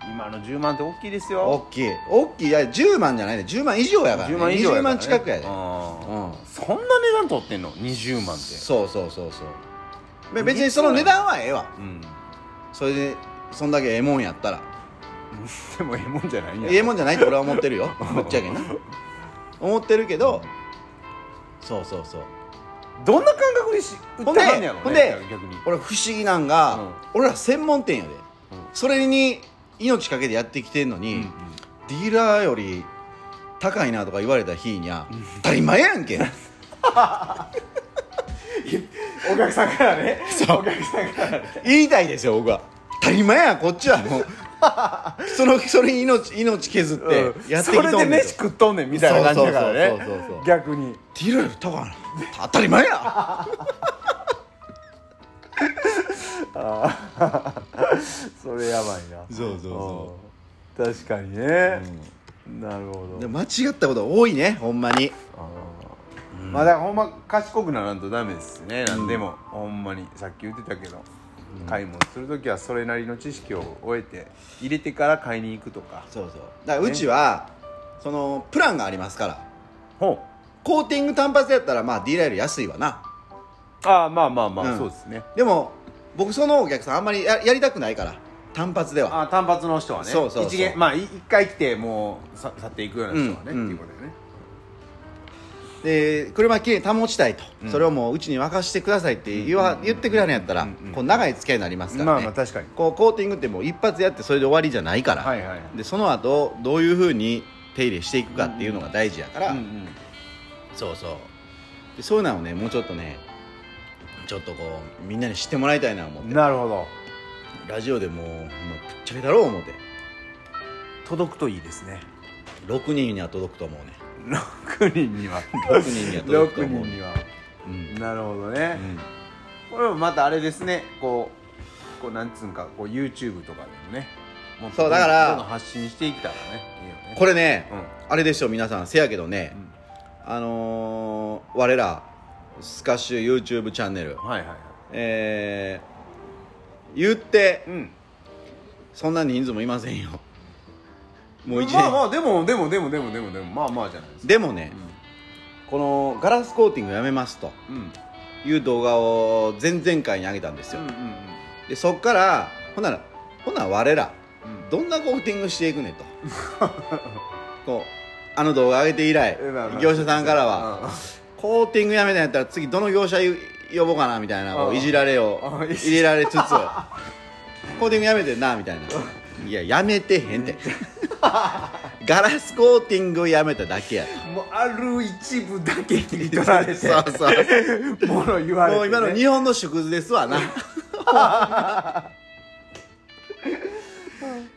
A: ん、
B: 今の10万って大きいです
A: 大
B: よ
A: きい。大きい。いや10万じゃないね。10万以上やから、ね、
B: 10万以上やから、ね、
A: 20万近くやで、
B: うん
A: うん。
B: そんな値段取ってんの？20万って。
A: そうそうそうそう。べ別にその値段はええわ。
B: うん。
A: それでそんだけええもんやったら。
B: でもええもんじゃないんや。
A: ええもんじゃないって俺は思ってるよ。ぶっちゃけな思ってるけどそうそうそう。
B: どんな感覚でし売ってはんねやろね
A: ほんで
B: 逆に。
A: 俺不思議なんが、
B: うん。
A: 俺ら専門店やで、それに命かけてやってきてんのに、
B: うんうん。
A: ディーラーより高いなとか言われた日にゃ当たり前やんけ。
B: お客さんからね。
A: そう。
B: お客さんからね。
A: 言いたいですよ僕は。当たり前やこっちは。もう そのそれに命命削ってやってきとんねんと。
B: それで飯食っとんねんみたいな感じだからね。逆に。
A: ディーラーより高いな当たり前や。
B: それやばいな。
A: そうそうそ
B: う。ん。確かにね、なるほど。
A: で間違ったこと多いねほんまに。
B: まあだからほんま賢くならんとダメですね、なんでも。ほんまに。さっき言ってたけど、買い物する時はそれなりの知識を終えて入れてから買いに行くとか。
A: そうそう。だからうちは、そのプランがありますから。
B: ほ
A: コーティング単発やったらまあディーラーより安いわな。
B: うああまあまあまあ、
A: うん。
B: そうですね。
A: でも僕そのお客さんあんまりややりたくないから。単発では。
B: あ単発の人はね。
A: そうそうそう。
B: 一元まあい一回来てもうさ去っていくような人はね、
A: うん
B: っていうことだよね
A: で車きれいに保ちたいと、
B: うん。
A: それをもううちに任してくださいって言わ、言ってくれはるんやったら、こう長い付き合いになりますからね、
B: まあまあ確かに。
A: こうコーティングってもう一発やってそれで終わりじゃないから、
B: はいはい
A: でその後どういうふうに手入れしていくかっていうのが大事やから、
B: うんうん。
A: そうそう。でそういうのをねもうちょっとねちょっとこうみんなに知ってもらいたいな思って。
B: なるほど。
A: ラジオでもうもうぶっちゃけだろう思って。
B: 届くといいですね。
A: 6人には届くと思うね
B: 6人には。
A: 6人には届くと
B: 6
A: 思う
B: 人には。
A: うん。
B: なるほどね、
A: うん。
B: これもまたあれですね。こうこうなんつうんかこう YouTube とかでもね。も
A: そうだから
B: 発信していったらね。いいよね。
A: これね、
B: うん。
A: あれでしょ皆さん。せやけどね、あのー我らスカッシュ YouTube チャンネル。
B: うんはいはいはい。
A: えー、言って
B: うん。
A: そんな人数もいませんよもう一年、
B: まあまあでもでもでもでもでもでもまあまあじゃないですか。
A: でもね、このガラスコーティングやめますと
B: うん。うん
A: いう動画を前々回に上げたんですよ、
B: うんうん
A: でそっからほんならほんなら我ら
B: うん。
A: どんなコーティングしていくねと。こうあの動画上げて以来
B: うんまあまあ。
A: 業者さんからは
B: うん。
A: コーティングやめたんやったら次どの業者呼ぼうかなみたいなこ
B: う
A: うん。いじられを
B: あ
A: 入れられつつ コーティングやめてんなみたいないややめてへんて。ガラスコーティングをやめただけやと。
B: もうある一部だけ切り取られて。
A: そうそう。
B: もの言われて、ね、
A: もう今の日本の縮図ですわな。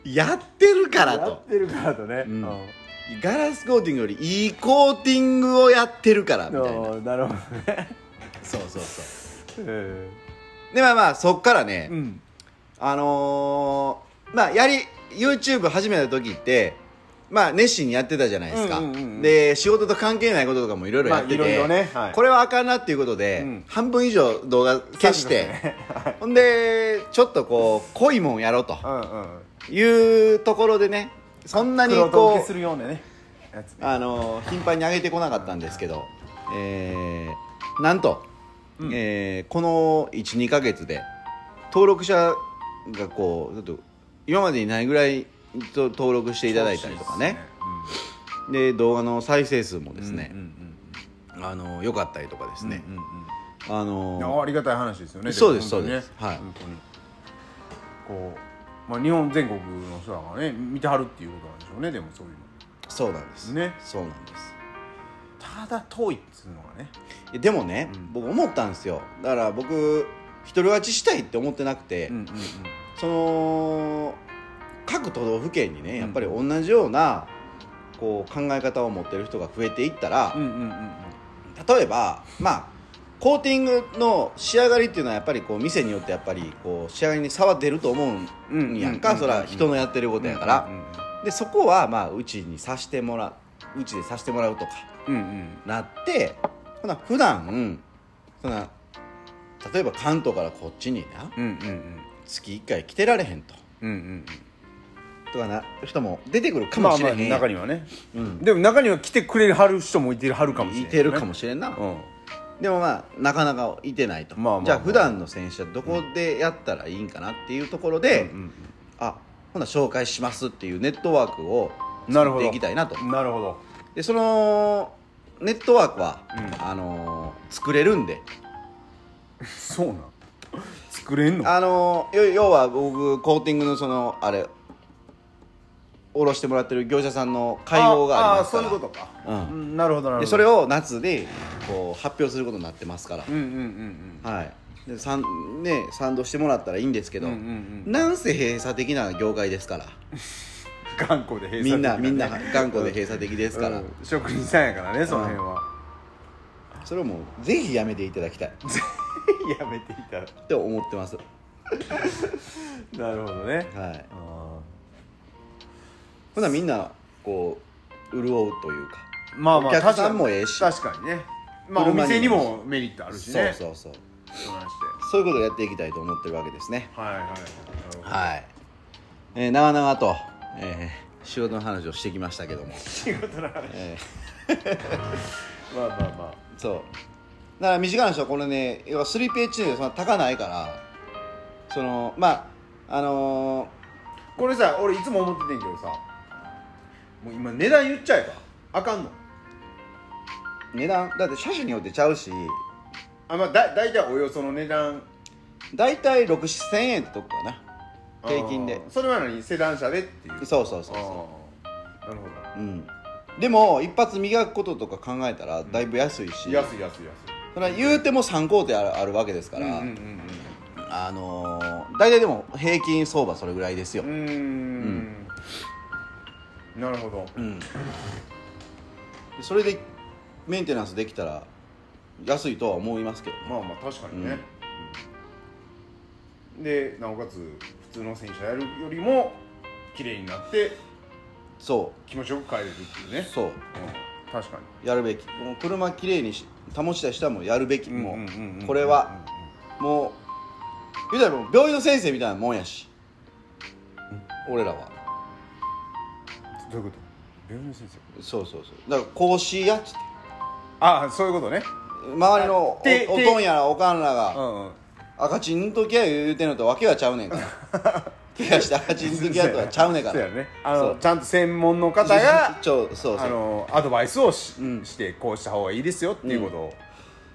A: やってるから
B: や
A: と
B: ってるからとね、
A: うん。ガラスコーティングよりいいコーティングをやってるからみたいな。
B: うんなるほどね。
A: そうそうそう。
B: え
A: でまあまあそっからね、
B: えうん。
A: あのーまあやり YouTube 始めた時ってまあ熱心にやってたじゃないですか、
B: うんうんうんうん。
A: で仕事と関係ないこととかもいろいろやってて、
B: まあいろいろねはい。
A: これはあかんなっていうことで、
B: うん。
A: 半分以上動画消して、ほんでちょっとこう濃いもんやろうと
B: うんうん。
A: いうところでねそんなに
B: 黒と受
A: こ
B: するようなねやつね。
A: あの頻繁に上げてこなかったんですけど、えーなんと、
B: うん。
A: えーこの12か月で登録者がこうちょっと今までにないぐらいと登録していただいたりとかね。で動画の再生数もですね
B: うん、うん
A: あの良かったりとかですね、
B: うんうん
A: あ
B: うん。
A: の
B: あありがたい話ですよね。
A: そうですそうです。はい。
B: 本当に。こう、まあ、日本全国の人らがね見てはるっていうことなんでしょうね。でもそういう
A: そうなんです。
B: ね。
A: そうなんです。
B: のただ遠いっつうのがね。
A: でもね、
B: うん。
A: 僕思ったんですよ。だから僕一人勝ちしたいって思ってなくて、
B: うんうん
A: その各都道府県にね
B: うん。
A: やっぱり同じようなこう考え方を持ってる人が増えていったら、
B: うんうんうんうん。
A: 例えばまあコーティングの仕上がりっていうのはやっぱりこう店によってやっぱりこう仕上がりに差は出ると思うんやんか、
B: うん
A: そら人のやってることやから、
B: うんうん
A: でそこはまあうちにさしてもらううちでさしてもらうとか
B: うんうん
A: なってほな普段そんな例えば関東からこっちにな
B: うんうんうん
A: 月1回来てられへんと。
B: うんうん
A: とかな人も出てくるかもしれへんやん、
B: まあまあ中にはね。
A: うん、
B: でも中には来てくれはる人もいてはるかもしれな。い、
A: いてるかもしれんな、
B: うん。
A: でもまあなかなかいてないと、
B: まあまあまあ。
A: じゃあ普段の選手はどこでやったらいいんかなっていうところで、
B: うんうん
A: あほな紹介しますっていうネットワークを
B: なるほど
A: 作っていきたいなと。
B: なるほど。
A: でそのネットワークは、
B: うん。
A: あのー作れるんで。
B: そうなん？作れんの？
A: あの要は僕コーティングのそのあれおろしてもらってる業者さんの会合がありますから。
B: ああそういうことか。
A: うん。
B: うんなるほどなるほど。
A: でそれを夏でこう発表することになってますから、
B: うんうんうん
A: はい。で賛ね賛同してもらったらいいんですけど、
B: うんうんうん。
A: なんせ閉鎖的な業界ですから。
B: 頑固で閉鎖
A: みんな
B: 的ね
A: みんな頑固で閉鎖的ですから、
B: うん。職人さんやからねその辺は
A: それをもうぜひやめていただきたい。
B: やめていた
A: って思ってます。は
B: なるほどね。
A: い。
B: あ
A: ほなみんなこう潤うというか。
B: ーまあまあ
A: お客さんもええし。
B: 確かにね。まあお店にもメリットあるしね。
A: そうそうそう。
B: そう
A: いうことをやっていきたいと思ってるわけですね。
B: はいはい
A: はい、えー、長々と、えー仕事の話をしてきましたけども、
B: 仕事の話。
A: え
B: まあまあま
A: ーそう。だから短い話はこれね要は 3PH でそんな高ないから。そのまああの
B: あこれさ俺いつも思っててんけどさもう今値段言っちゃえばあかんの。
A: ー値段だって車種によってちゃうし。
B: あまあだ大体およその値段。
A: 大体6 7千円ってとこかな。平均で。
B: あーそれは何セダン車でっていう。
A: そうそうそう
B: あ
A: そ
B: ー。なるほ
A: ううんでも一発磨くこととか考えたらだいぶ安いし、
B: ど安い安い。
A: それは言うても3工程あるあるわけですから、
B: 安いうんうん
A: あのー、大体でも平均相場それぐらいですよ。
B: うん。うん。なるほど。
A: うん。それでメンテナンスできたら安いとは思いますけどね。
B: まあまあ確かにね、うん。でなおかつ普通の洗車やるよりも綺麗になって
A: そ
B: 気持ちよく帰れるっていうね。
A: うそう。
B: うん。確か
A: やるべき。もう車きれいにし保ちたい人はもうやるべき。
B: に
A: もうこれはもう言うたらもう病院の先生みたいなもんやし。俺らは。
B: どういうこと？病院の先生。
A: そうそうそう。だから講師やっつって。
B: ああそういうことね。
A: 周りのおおとんやらおかんらが
B: うんうん。
A: 赤チンの時は言うてんのとわけはちゃうねんから 怪我して赤チンの時はとはちゃうねんから。
B: そうやね。あ
A: そう。
B: のちゃんと専門の方が
A: ちょそうそう。
B: あのアドバイスをし,、
A: うん。
B: してこうした方がいいですよっていうことを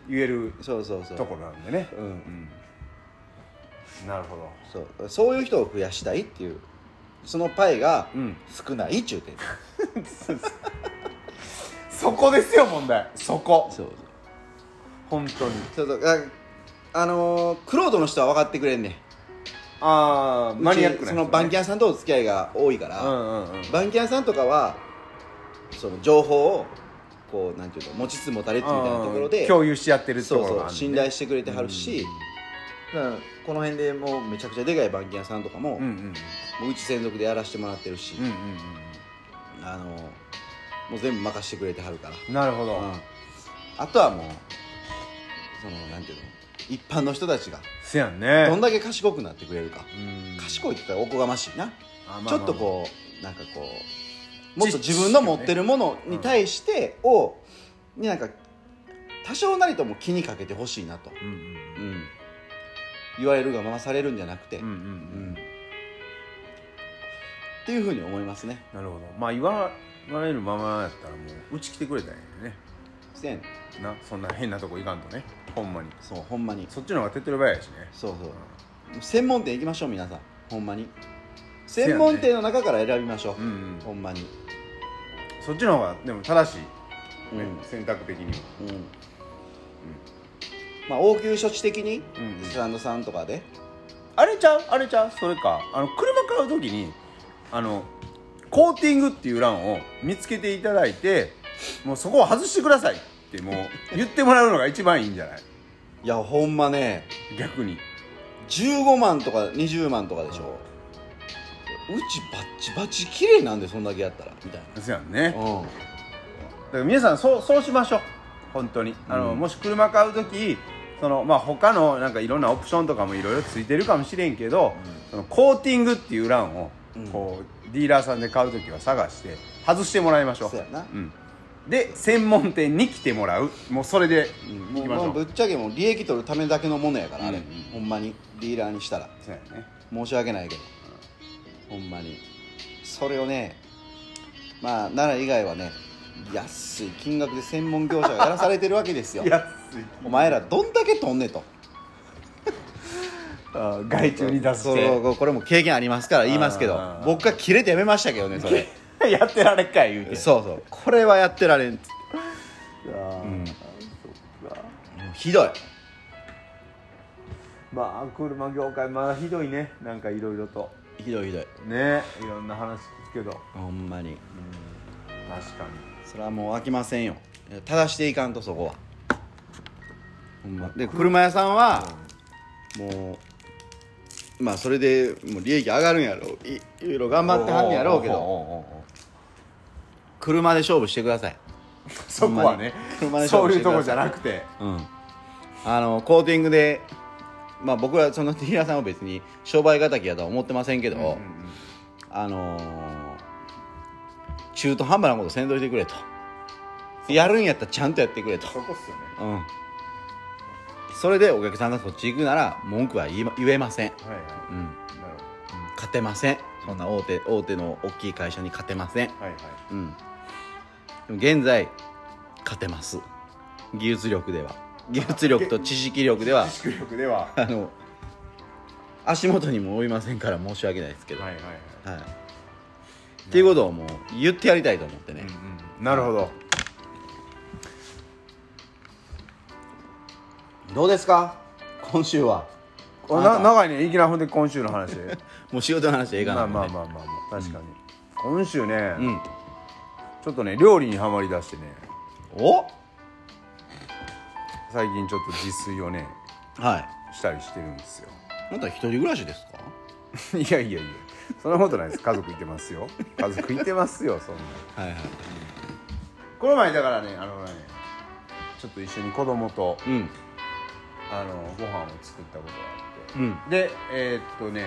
B: 言える
A: そうそうそう。
B: ところなんでね。
A: うん。
B: うん。なるほど。
A: そう。そういう人を増やしたいっていうそのパイが
B: うん。
A: 少ないっちゅうてん。
B: そこですよ問題。そこ。
A: そう。
B: 本当に。
A: そうそう。ああのー、クロードの人は分かってくれんねん
B: ああマニアックな
A: そのバンキャンさんとお付き合いが多いから、
B: うんうんうん。
A: バンキャンさんとかはその情報をこうなんていうの持ちつ持たれつみたいなところで
B: 共有し合ってると
A: そうそう
B: ころがあるんで
A: 信頼してくれてはるし、だからこの辺でもうめちゃくちゃでかいバンキャンさんとかも,、
B: うんうん。
A: もううち専属でやらせてもらってるし、
B: うんうん
A: あのもう全部任してくれてはるから、
B: うんなるほど、
A: うん。あとはもうそのなんていうの一般の人たちが。
B: せやんね。
A: どんだけ賢くなってくれるか、
B: うん。
A: 賢いって言ったらおこがましいな、
B: あまあまあ
A: ちょっとこうなんかこうもっと自分の持ってるものに対してを、になんか多少なりとも気にかけてほしいなと、
B: うんうん
A: うん、言われるがままされるんじゃなくて、
B: うんうんう
A: うん。
B: ん
A: っていうふうに思いますね。
B: なるほど。まあ言わ言われるままやったらもううち来てくれたんやね
A: せん。
B: なそんな変なとこ行かんとね。ほんまに。
A: そうほんまに。
B: そっちの方が手っ取り早いしね。
A: そうそう。専門店行きましょう皆さん。ほんまに。専門店の中から選びましょう、
B: うんうん。
A: ほんまに。
B: そっちの方がでも正しい、
A: うん、
B: ね選択的には
A: うん。まあ応急処置的に
B: うんうん。
A: スタンドさんとかで。
B: あれちゃう？あれちゃう？それか。あの車買う時にあのコーティングっていう欄を見つけていただいてもうそこを外してくださいってもう言ってもらうのが一番いいんじゃない？
A: いやほんまね。
B: 逆に。
A: 15万とか20万とかでしょ、うちバッチバチ綺麗なんでそんだけやったらみたい
B: ですやん。ねだか
A: な
B: ら皆さんそうそうしましょう。本当に。あの、
A: うん。
B: もし車買う時そのまあ他のなんかいろんなオプションとかもいろいろついてるかもしれんけど、そのコーティングっていう欄を
A: うん。
B: こうディーラーさんで買う時は探して外してもらいましょう。
A: そうやな。
B: うん、で専門店に来てもらう。もうそれで
A: も
B: いうきましょう。
A: もうぶっちゃけもう利益取るためだけのものやからあれ、ほんまに。ディーラーにしたら。
B: そうやね。
A: 申し訳ないけど、ほんまに。それをねまあ奈良以外はね安い金額で専門業者がやらされてるわけですよ。
B: 安い
A: お前らどんだけとんねと。
B: あ外注に出し
A: そ
B: て
A: うこれも経験ありますから言いますけど
B: あー。
A: 僕が切れてやめましたけどねそれ
B: やってられっかい言うて。
A: そうそう。これはやってられん。
B: あー
A: うん
B: そっか。
A: ひどい。
B: まあ車業界まだひどいね。なんかいろいろと。
A: ひどいひどい。
B: ね。いろんな話聞くけど。
A: ほんまに。
B: 確かに。
A: それはもう飽きませんよ。正していかんとそこは。ほんま。で車屋さんはもうまあそれでもう利益上がるんやろいいろいろ頑張ってはんねやろうけど。車で勝負してください。
B: そこはね。
A: 車で
B: そういうとこじゃなくて。
A: うん。あのコーティングでまあ僕はそのディーラーさんは別に商売敵やとは思ってませんけど、
B: うんうんうん。
A: あのー中途半端なことせんといてくれと。やるんやったらちゃんとやってくれと。
B: そこっすよね。
A: うんそれでお客さんがそっち行くなら文句は言えません、
B: はいはい。
A: うん、
B: なる
A: 勝てません。そんな大手大手の大きい会社に勝てません、
B: はいはい。
A: うん、でも現在勝てます。技術力では。技術力と知識力では。
B: 知識力では。
A: あの足元にも及びませんから申し訳ないですけど、
B: はいはいはい。
A: はい、っていうことをもう言ってやりたいと思ってね、
B: うんうん。なるほど
A: どうですか？今週は。
B: お
A: あな
B: 長いねいきなりほんで今週の話。
A: もう仕事の話でええかな。
B: まあまあまあまあまあ確かに。今週ね
A: うん。
B: ちょっとね料理にはまりだしてね。
A: お？
B: 最近ちょっと自炊をね
A: はい。
B: したりしてるんですよ。
A: あなた一人暮らしですか？
B: いやいやいや。そんなことないです。家族いてますよ。家族いてますよそんな。
A: はいはい。
B: この前だからねあのねちょっと一緒に子供と
A: うん
B: あのご飯を作ったことがあって。
A: うん。
B: でえーっとね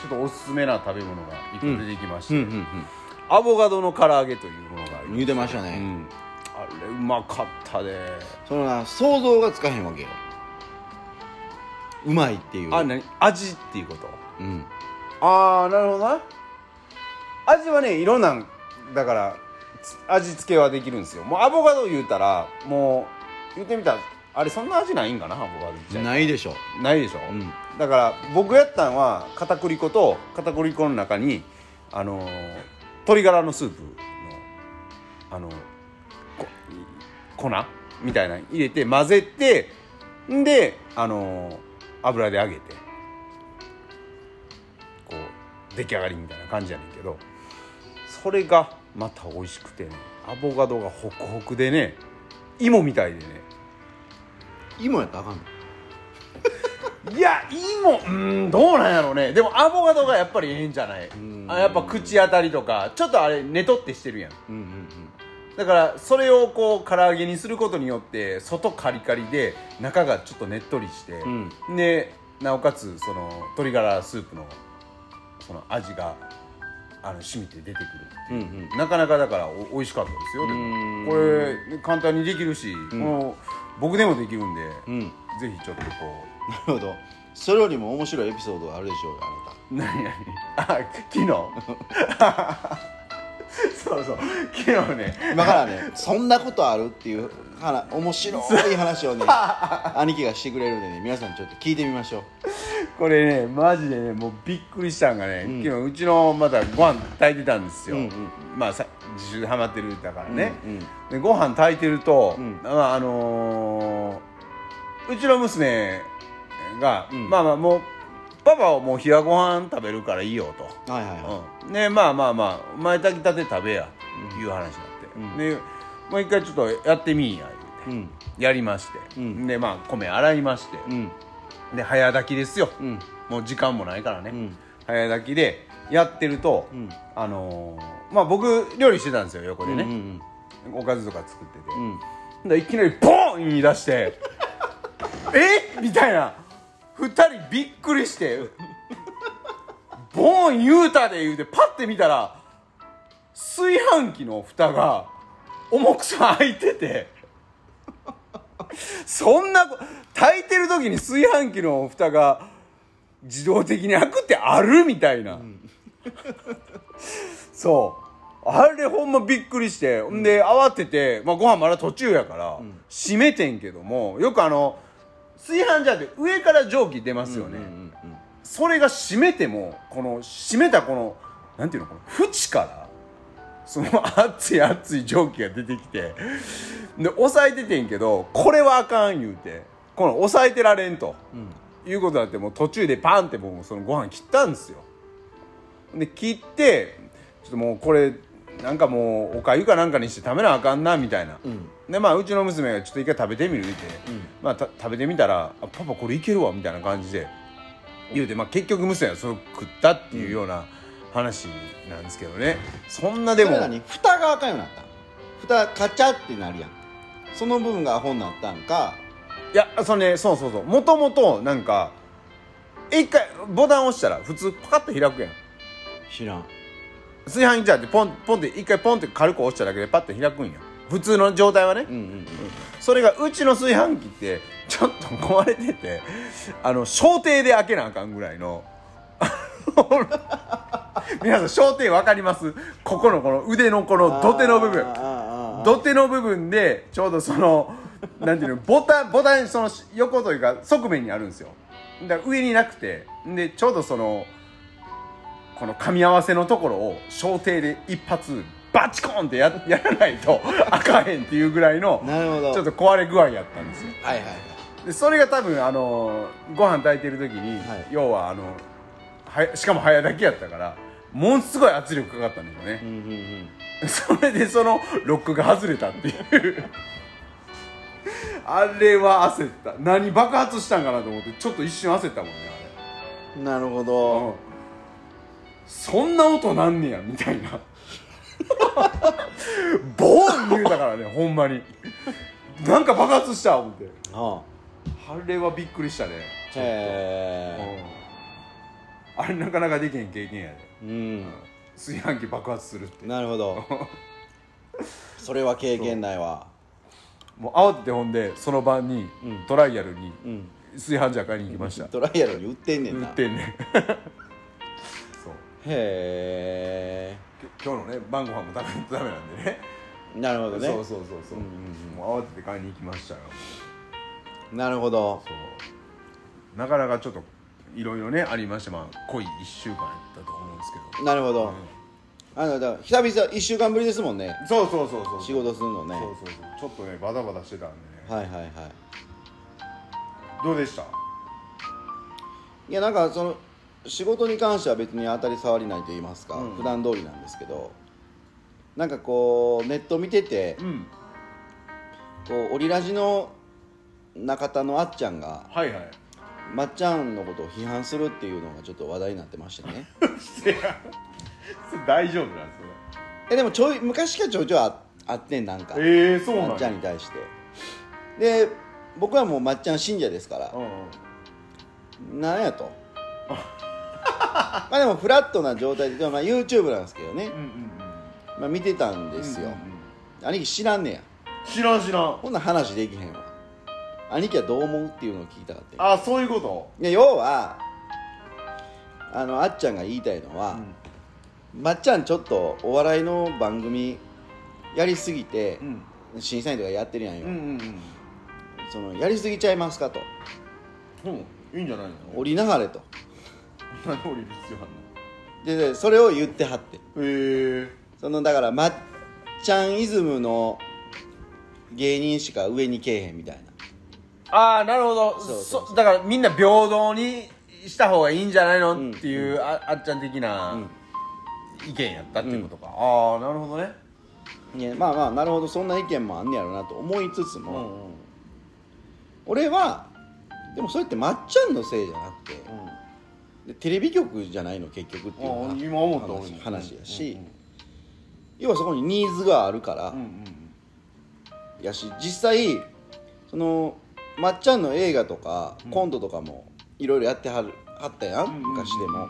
B: ちょっとおすすめな食べ物が一個出てきまして、
A: うんうん
B: アボカドの唐揚げというものがあり
A: うん言うてましたね、
B: うん。あれうまかったで
A: そのな想像がつかへんわけよ。うまいっていう。
B: あ何？味っていうこと？
A: うん。
B: ああなるほどな。味はねいろんなんだからつ味付けはできるんですよ。もうアボカド言うたらもう言ってみたらあれそんな味ないんかなアボカド自体
A: ないでしょ。
B: ないでしょ、
A: うん。
B: だから僕やったんは片栗粉と片栗粉の中にあのー鶏ガラのスープのあのこ粉みたいなの入れて混ぜてんであのー油で揚げてこう出来上がりみたいな感じやねんけどそれがまた美味しくてねアボカドがホクホクでね芋みたいでね
A: 芋やったらあかんの？
B: いや芋うんどうなんやろうね。でもアボカドがやっぱりええんじゃない？
A: ん。
B: あやっぱ口当たりとかちょっとあれねとってしてるやん。
A: うんうん
B: だからそれをこう唐揚げにすることによって外カリカリで中がちょっとねっとりして、
A: うん。
B: でなおかつその鶏ガラスープのその味があの染みて出てくるっていう、
A: うんうん。
B: なかなかだからお美味しかったですよでこれ簡単にできるし、この僕でもできるんで、
A: うん。うん
B: ぜひちょっとこう。
A: なるほど。それよりも面白いエピソードがあるでしょうよあなた。
B: 何？何？あ昨日？そうそう。昨日ね。
A: 今からねそんなことあるっていう話面白い話をね兄貴がしてくれるんでね皆さんちょっと聞いてみましょう。
B: これねマジでねもうびっくりしたんがね、
A: うん。
B: 昨日うちのまたご飯炊いてたんですよ、
A: うんうん。
B: まあさ自主でハマってるだからね、
A: うんうん。
B: でご飯炊いてると、
A: うん。
B: まああのーうちの娘が、
A: うん。
B: まあまあもうパパはもう冷やご飯食べるからいいよと、
A: はいはいは
B: うん、でまあまあまあお前炊きたて食べやという話になって、
A: うん。
B: でもう一回ちょっとやってみいや
A: いうん
B: 言うて、やりまして、
A: うん。
B: でまあ米洗いまして、
A: うん。
B: で早炊きですよ、
A: うん。
B: もう時間もないからね、
A: うん。
B: 早炊きでやってると、
A: うん。
B: あのーまあ僕料理してたんですよ横でね、
A: うん
B: おかずとか作ってて、
A: うん。
B: でいきなりボーン言い出して「え？みたいな。2人びっくりしてボン言うたで言うてパッて見たら炊飯器の蓋が重くさ開いてて。そんなこ炊いてる時に炊飯器の蓋が自動的に開くってある？みたいな、そう。あれほんまびっくりして、ん。で慌てて、まあ、ご飯まだ途中やから、閉めてんけどもよくあの炊飯ジャーって上から蒸気出ますよね、
A: うんうんうん
B: それが閉めてもこの閉めたこのなんていうのこの縁からその熱い熱い蒸気が出てきてで押さえててんけどこれはあかん言うてこの押さえてられんと、いうことになってもう途中でパンってもうそのご飯切ったんですよで切ってちょっともうこれなんかもうおかゆかなんかにして食べなあかんなみたいな、
A: ん。
B: でまあうちの娘がちょっと一回食べてみるって、まあた食べてみたら「あパパこれいけるわ」みたいな感じで。言うて、まあ、結局娘はそれを食ったっていうような話なんですけどね。そんなでも
A: 蓋が赤いようになった。蓋カチャってなるやん。その部分がアホになったんか。
B: いやそのねそうそうそう。もともとなんか一回ボタン押したら普通パカッと開くやん
A: 知らん。
B: 炊飯器じゃってポンポンって一回ポンって軽く押しただけでパッと開くんや普通の状態はね、
A: うんうんうん。
B: それがうちの炊飯器ってちょっと壊れててあの小艇で開けなあかんぐらいの。皆さん小艇わかります？ここのこの腕のこの土手の部分。土手の部分でちょうどそのなんていうのボタンボタンその横というか側面にあるんですよ。だから上になくて。でちょうどそのこの噛み合わせのところを小艇で一発バチコーンってややらないと あかへんっていうぐらいの
A: なるほど。
B: ちょっと壊れ具合やったんですよ。
A: はいはい。はい
B: でそれが多分あのご飯炊いてる時に、
A: はい。
B: 要はあのはしかも早炊きやったからものすごい圧力かかったんでしょうね。
A: うん、うんうん。
B: それでそのロックが外れたっていう。あれは焦った。何爆発したんかなと思ってちょっと一瞬焦ったもんね
A: なるほ
B: あれ、
A: ど
B: そんな音なんねやみたいな。ボーン言うたからねほんまに。なんか爆発した思って。
A: あ
B: あ。れはびっくりしたね。
A: あへえ。
B: うん。あれなかなかできへん経験やで。
A: うん。
B: 炊飯器爆発するって。
A: なるほど。それは経験ないわ。
B: もう慌ててほんでその晩に、
A: うん。
B: トライアルに
A: うん。
B: 炊飯ジャー買いに行きました。
A: トライアルに売ってんねん
B: 売
A: な
B: ってんねん
A: へ
B: き今日のね晩ご飯も食べないとダメなんでね。
A: えなるほどね。
B: そうそうそうそう、
A: うんうん
B: もう慌てて買いに行きましたよ。
A: なるほど。
B: そう。なかなかちょっといろいろねありましてまあ濃い1週間やったと思うんですけど。
A: なるほど、あのだから久々1週間ぶりですもんね。
B: そうそうそうそう
A: 仕事するのね。
B: そうそうそう。ちょっとねバタバタしてたんでね、
A: はいはいはい。
B: どうでした？
A: いやなんかその仕事に関しては別に当たり障りないと言いますか、
B: うん。
A: 普段通りなんですけどなんかこうネット見てて
B: うん。
A: こうオリラジの中田のあっちゃんが
B: はいはい。
A: まっちゃんのことを批判するっていうのがちょっと話題になってましてね。
B: 大丈夫なんです
A: えでもちょい昔からちょいちょいああってんなんか、
B: ええそうなん
A: まっちゃんに対して。で僕はもうまっちゃん信者ですから。
B: うんうん。
A: なんやと まあでもフラットな状態で、まあ、YouTube なんですけどね。
B: うん、うんうん。
A: まあ、見てたんですよ、
B: うんうんうん。
A: 兄貴知らんねや。
B: 知らん知らん。
A: こんな話できへんわ。兄貴はどう思うっていうのを聞きたかった
B: あそういうこと？
A: いや要はあのあっちゃんが言いたいのは、まっちゃんちょっとお笑いの番組やりすぎて
B: う、ん。
A: 審査員とかやってるやんよ、
B: うんうん
A: そのやりすぎちゃいますかと。
B: うんうん。いいんじゃないの？
A: 降りなはれと
B: 何降りる必要あ
A: ででそれを言ってはって。
B: んのへえ
A: そのだからまっちゃんイズムの芸人しか上にけえへんみたいな。
B: ああなるほど。
A: そうそう
B: そだからみんな平等にした方がいいんじゃないの、
A: うん。
B: っていうああっちゃん的な
A: うん。
B: 意見やったっていうことか、ああなるほどね。
A: いやまあまあなるほど。そんな意見もあんねやろなと思いつつも、
B: うんうん。
A: 俺はでもそれってまっちゃんのせいじゃなくてでテレビ局じゃないの結局っていう
B: あ
A: 話
B: 今思った
A: 話やし、
B: うん
A: 要はそこにニーズがあるから、
B: うんうん
A: やし実際そのまっちゃんの映画とか、
B: うん。
A: コントとかもいろいろやってはるはったやん、
B: うん
A: 昔でも、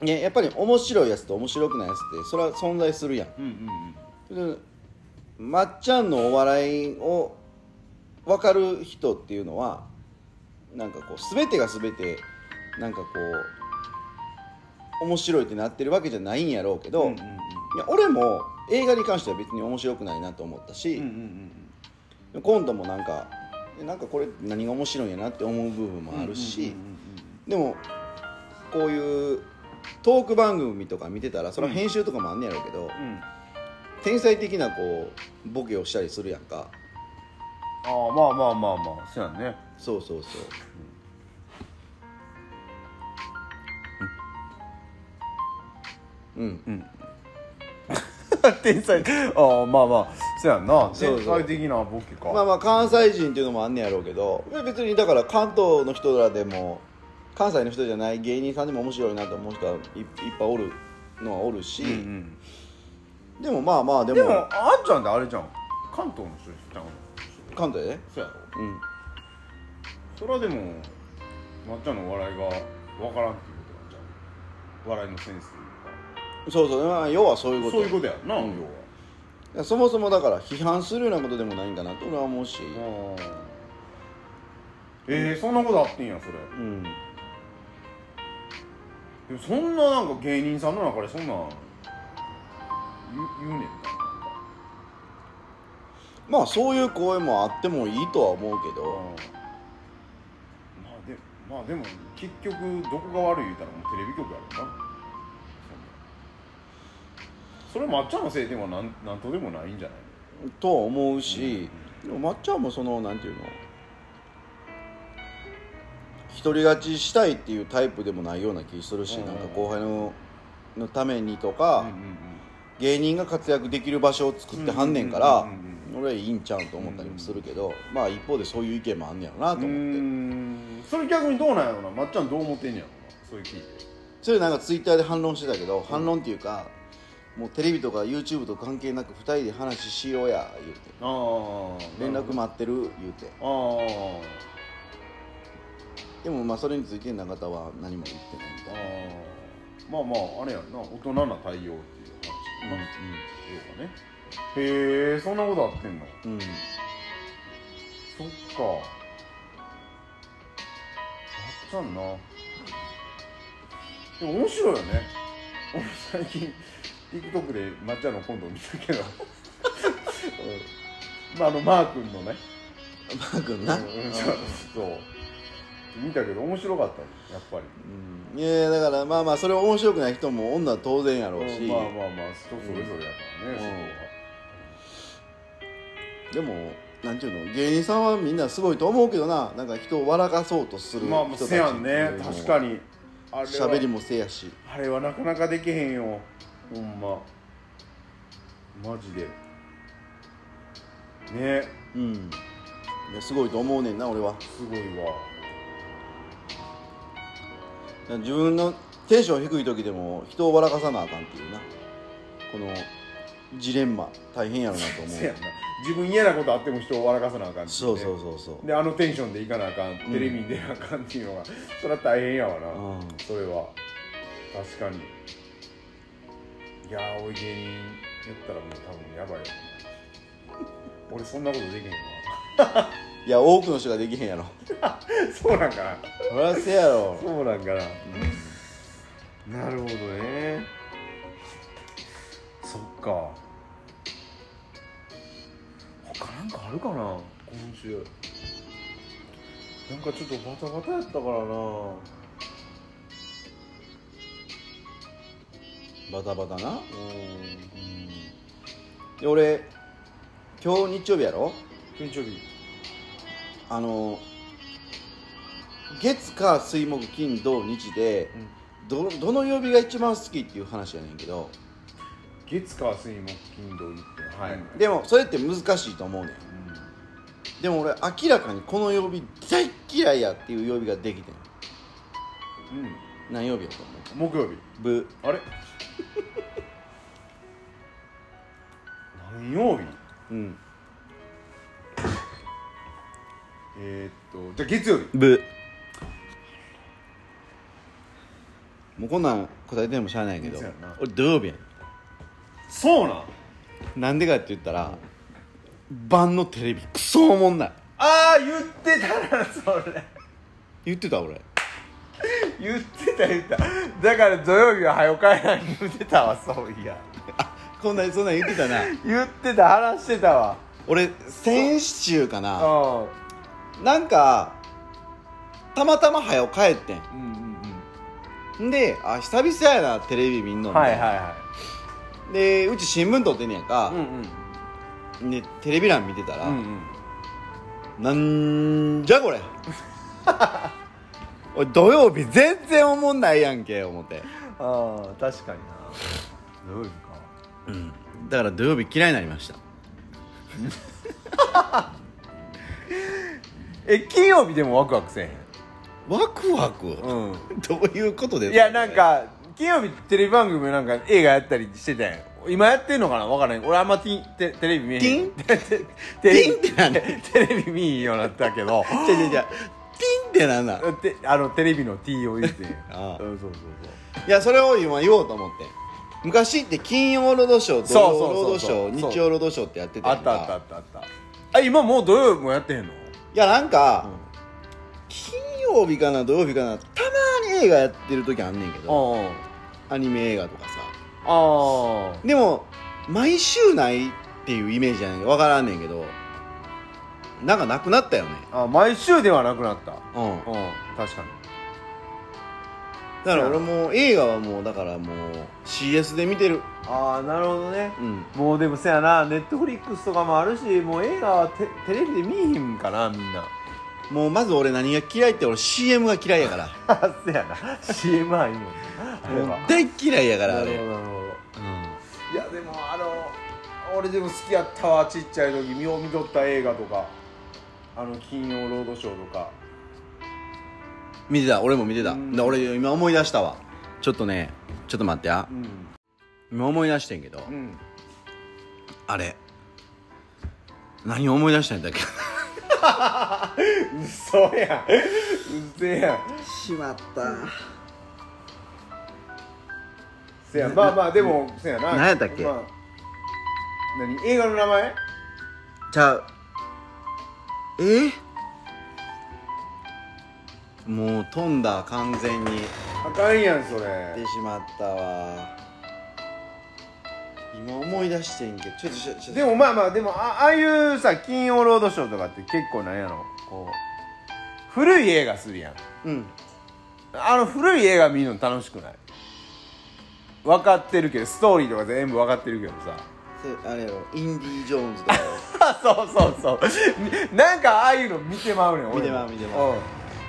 A: ね、やっぱり面白いやつと面白くないやつってそれは存在するやん。
B: うんうんうん。
A: でまっちゃんのお笑いを分かる人っていうのはなんかこう全てが全てなんかこう面白いってなってるわけじゃないんやろうけど、
B: うんうん
A: いや俺も映画に関しては別に面白くないなと思ったし、
B: うんうんうん
A: コントもなんかえなんかこれ何が面白いんやなって思う部分もあるし、でもこういうトーク番組とか見てたらそれは編集とかもあんねやろうけど、
B: うん。うん
A: 天才的なこうボケをしたりするやんか。
B: ああまあまあまあまあそうやんね。
A: そうそうそう。うん、
B: うん。天才。ああまあまあ。そうやんな。天才的なボケか。
A: まあまあ関西人っていうのもあんねやろうけど。別にだから関東の人らでも関西の人じゃない芸人さんでも面白いなと思う人はい、いっぱいおるのはおるし、
B: うんうん。
A: でもまあまあでも。
B: でもあんちゃんってあれじゃん。関東の人じゃん
A: 関東で。ね
B: そうやろ。
A: うん。
B: それはでもまっちゃんのお笑いがわからんっていうことなんじゃん笑いのセンス
A: そうそう、まあ、要はそういうこと
B: かそういうことやんな、
A: うん。
B: 要は。
A: そもそもだから批判するようなことでもないんかなと俺は思うし、
B: えー、そんなことあってんやそれ。
A: うん、
B: でもそんななんか芸人さんの中でそんなん言う言うねんな。
A: まあそういう声もあってもいいとは思うけど、
B: まあでまあでも結局どこが悪い言うたらもうテレビ局やろうなそれまっちゃんのせいでもなんなんとでもないんじゃない？
A: とは思うし、でもまっちゃんもそのなんていうの？独り勝ちしたいっていうタイプでもないような気するし、
B: うん。
A: なんか後輩ののためにとか、
B: うんうん
A: 芸人が活躍できる場所を作ってはんねんから、俺はいいんちゃうんと思ったりもするけど、まあ一方でそういう意見もあんねやろなと思って、
B: うーん。それ逆にどうなんやろな？まっちゃんどう思ってんねやろな？そういう聞いて
A: それなんかツイッターで反論してたけど、反論っていうかもうテレビとか YouTube と関係なく2人で話しようや言うて。
B: ああ
A: 連絡待ってる言うて。
B: ああ
A: でもまあそれについて永田は何も言ってないみたいな。
B: まあまああれやんな。大人な対応っていう話やな、要はね。へえそんなことあってんの？
A: うん、うん
B: そっか。まっちゃんな。でも面白いよね。俺最近 TikTok でまっちゃんのコント見たけど。まああのマー君のね。
A: マー君な、
B: うんそう。見たけど面白かったねやっぱり。
A: うん、いやだからまあまあそれ面白くない人も女は当然やろうし、
B: まあまあまあ人それぞれやからね、
A: でもなんていうの芸人さんはみんなすごいと思うけどな。なんか人を笑かそうとする
B: まあまあせやんね。確かに。あれは
A: 喋りもせやし。
B: あれはなかなかできへんよほんま。マジで。ね。
A: うん。いやすごいと思うねんな俺は。
B: すごいわ。
A: 自分のテンション低い時でも人を笑かさなあかんっていうな。このジレンマ。大変やろなと思う。
B: せやんな。自分嫌なことあっても人を笑かさなあかんっていね。
A: そうそうそうそう。
B: であのテンションでいかなあかん。テレビに出なあかんっていうのが、それは大変やわな、
A: うん。
B: それは。確かにいやー俺芸人やったらもう多分やばいよ。俺そんなことできへんわ。
A: いや多くの人ができへんやろ。
B: そうなんかな。
A: そりゃせやろ。
B: そうなんかな、なるほどね。そっか。他なんかあるかな今週。なんかちょっとバタバタやったからな
A: バタバタな。
B: うん。
A: で俺今日日曜日やろ？
B: 日曜日。
A: あの月火水木金土日でどどの曜日が一番好きっていう話やねんけど。
B: 月火水木金土日ってはい、
A: でもそれって難しいと思うねん。でも俺明らかにこの曜日大嫌いやっていう曜日ができてん。
B: うん、
A: 何曜日やと思う？
B: 木曜日。
A: ブ
B: あれ？何曜日？
A: うん。
B: えー、っとじゃあ月曜日。
A: ブ。もうこんなん答えてもしゃあないけど。
B: そうやな。
A: 俺土曜日やね
B: そうなん？
A: んなんでかって言ったら晩のテレビクソおもんない。
B: ああ言ってたなそれ。
A: 言ってた俺
B: 言ってた言ってた。だから土曜日は早く帰らん言ってたわそういや。
A: こんなそんなん言ってたな。
B: 言ってた話してたわ。
A: 俺先週かな。
B: あ
A: なんかたまたま早く帰ってん。
B: うんうん
A: ん。であ久々やなテレビ見んの
B: うんはいはいは
A: でうち新聞撮ってんねやんか。
B: い、うんうん。
A: でテレビ欄見てたら、
B: うんうん。
A: なんじゃこれ おい土曜日全然おもんないやんけ思って、
B: ああ確かにな。土曜日か。
A: うん、だから土曜日嫌いになりました。
B: え金曜日でもワクワクせえ
A: ワクワク、
B: へんうん。
A: どういうことです
B: いやなんか金曜日テレビ番組なんか映画やったりしてたやん。今やってんのかな？分からん。俺あんまティンテテレビ見えへん。テテ テレビ
A: ティン
B: テレビ見えへんようになったけど。
A: じゃじゃじゃティンってなんなん
B: てあのテレビの T を言って。
A: ああ。
B: うんそうそう
A: いやそれを今言おうと思って昔って金曜ロードショー土曜
B: そうそう
A: ロードシ
B: そう
A: ョー日曜ロードショーってやってたやんか。
B: あったあったあったあった。あ今もう土曜日もやってへんの？
A: いやなんか、金曜日かな土曜日かなたまに映画やってる時あんねんけど。
B: うんうん。
A: アニメ映画とかさ。
B: あ
A: でも毎週ないっていうイメージじゃない分からんねんけどなんかなくなったよね。
B: ああ毎週ではなくなった。
A: うん。
B: うん確かに。
A: だから俺もう映画はもうだからもう CS で見てる。
B: ああなるほどね。
A: うん。
B: もうでもせやなネットフリックスとかもあるしもう映画はテテレビで見えへんかなみんな。
A: もうまず俺何が嫌いって俺 CM が嫌いやから。
B: あ せやな。CM はいいもんね。あ
A: もう大嫌いやからあ
B: な
A: れ
B: るほどなるほど。
A: うん。
B: いやでもあの俺でも好きやったわちっちゃい時見よう見とった映画とかあの金曜ロードショーとか。
A: 見てた俺も見てた。
B: うん。
A: で俺今思い出したわ。ちょっとねちょっと待ってや。
B: うん。
A: 今思い出してんけど。
B: うん。
A: あれ。何を思い出したんだっけ？
B: 嘘やん。嘘やん。
A: しまった。
B: せやまあまあでもせやな。
A: 何やったっけ？
B: まあ何？映画の名前？
A: ちゃうえ？もう飛んだ完全に。
B: あかんやんそ
A: 出
B: れ
A: しまったわ。今思い出してんけどちょっとちょっと
B: でもまあまあでもあああいうさ金曜ロードショーとかって結構なんやろ。こう古い映画するやん。
A: うん。
B: あの古い映画見るの楽しくない？分かってるけどストーリーとか全部分かってるけどさ。
A: それあれやろ。インディ・ジョーンズとか
B: そうそうそう。なんかああいうの見てまうねん
A: 見てまう見てまう。
B: うん。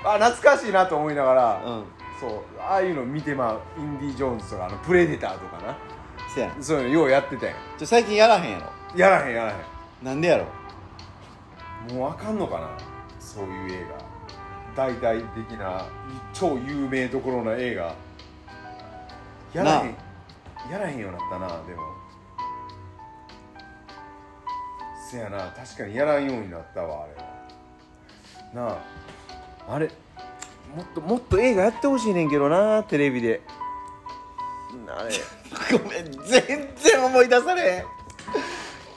B: あ懐かしいなと思いながら、
A: うん。
B: そう。ああいうの見てまうインディ・ジョーンズとかあのプレデターとかな。
A: せやん。
B: そういうのようやってたやん。
A: ちょ最近やらへんやろ。
B: やらへんやらへ
A: なんでやろ？
B: んもうあかんのかなそういう映画。大々的な超有名どころの映画。やらへん。やらへんようになったなでもせやな。確かにやらんようになったわあれは。なあ。あれもっともっと映画やってほしいねんけどなテレビで。あれ。
A: ごめん全然思い出されへん。く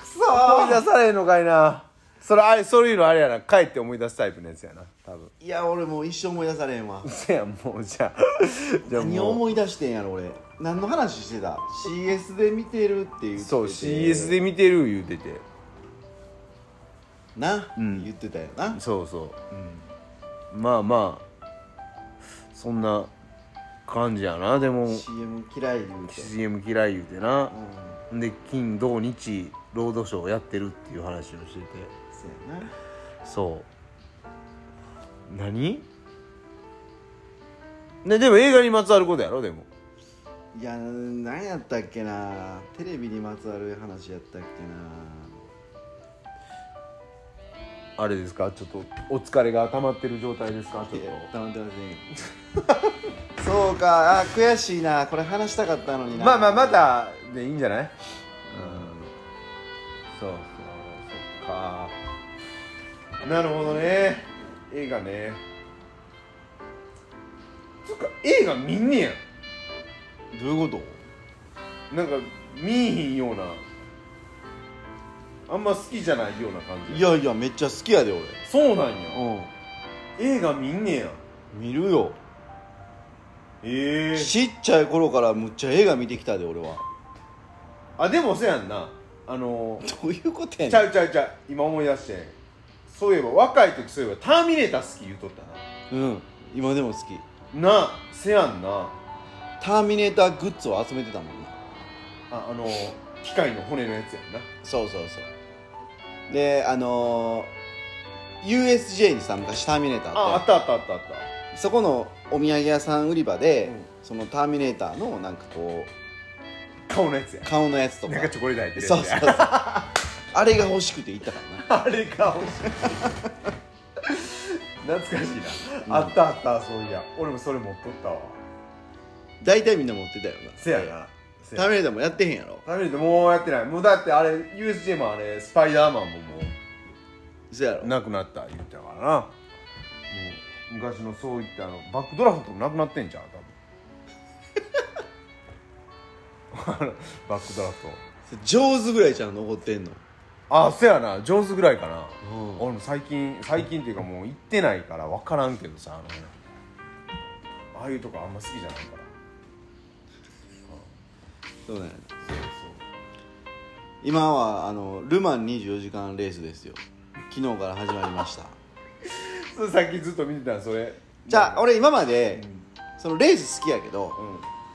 A: そ
B: 思い出されへんのかいな。それあれそういうのあれやな。帰って思い出すタイプのやつやな多分。
A: いや俺もう一生思い出されへんわ。
B: せやもうじゃあ。じゃあ
A: 何を思い出してんやろ俺。何の話してた？CS で見てるって言ってて。
B: そう CS で見てる言うてて
A: な、
B: うん。
A: 言ってたよな。
B: そうそう。
A: うん。
B: まあまあそんな感じやな。でも
A: CM 嫌い言うて。
B: CM 嫌い言うてな。
A: うん。
B: で金土日ロードショーやってるっていう話をしてて。
A: そうやな。
B: そう。何？ねでも映画にまつわることやろでも。
A: いや何やったっけな。テレビにまつわる話やったっけ
B: あれですか？ちょっとお疲れが溜まってる状態ですか？ちょっと。
A: たまってません そうか。あ悔しいな。これ話したかったのにな。
B: まあまあまたでいいんじゃない？うん。そうそう。そっか。なるほどね。映画ね。つうか映画見んねや。
A: どういうこ
B: なんか見えひんようなあんま好きじゃないような感じ
A: といやいやめっちゃ好きやで
B: そうなんや。
A: 俺
B: 映画見んねや。
A: うん見るよ。
B: ええ。
A: ちっちゃい頃からむっちゃ映画見てきたで俺は。
B: あでもそやんな。あの
A: どういうことや
B: ちゃ
A: ね
B: うちゃうちゃう今思い出して。そういえば若い時そういえば「ターミネーター」好き言うとった
A: んうん。今でも好き。
B: ななあせやんな。
A: ターミネーターグッズを集めてたもんな。
B: ああの機械の骨のやつやんな。
A: そうそうそうであのー、USJ にさ昔ターミネーターあっ
B: ああってたあったあったあっ
A: そこのお土産屋さん売り場で、
B: うん。
A: そのターミネーターのなんかこ
B: た顔のやつや。
A: う顔のやつとか。
B: なんかチョコレート入ってる
A: そうそうそう。あれが欲しくて行ったからな。
B: あれが欲しい。懐かしいな、あったあったそういや。俺もそれ持っとったわ。
A: 大体みんな持ってたよな。
B: せやなせや。
A: ターミネーターもやってへんやろ。
B: ターミネーターもうやってない。もうだってあれ USJ もあれスパイダーマンもも
A: そやろ。
B: うなくなった言ってたからな。もう昔のそういったあのバックドラフトもなくなってんじゃん多分。バックドラフト。
A: 上手ぐらいちゃん残ってんの？
B: あせやな。上手ぐらいかな。
A: うん。
B: 俺も最近最近っていうかもう行ってないから分からんけどさあのああいうとこあんま好きじゃないから
A: そうなんや
B: そう
A: 今はあのルマン24時間レースですよ。昨日から始まりました。
B: さっきずっと見てたのそれ。
A: じゃあ俺今ま
B: う
A: で
B: ん。
A: そのレース好きやけど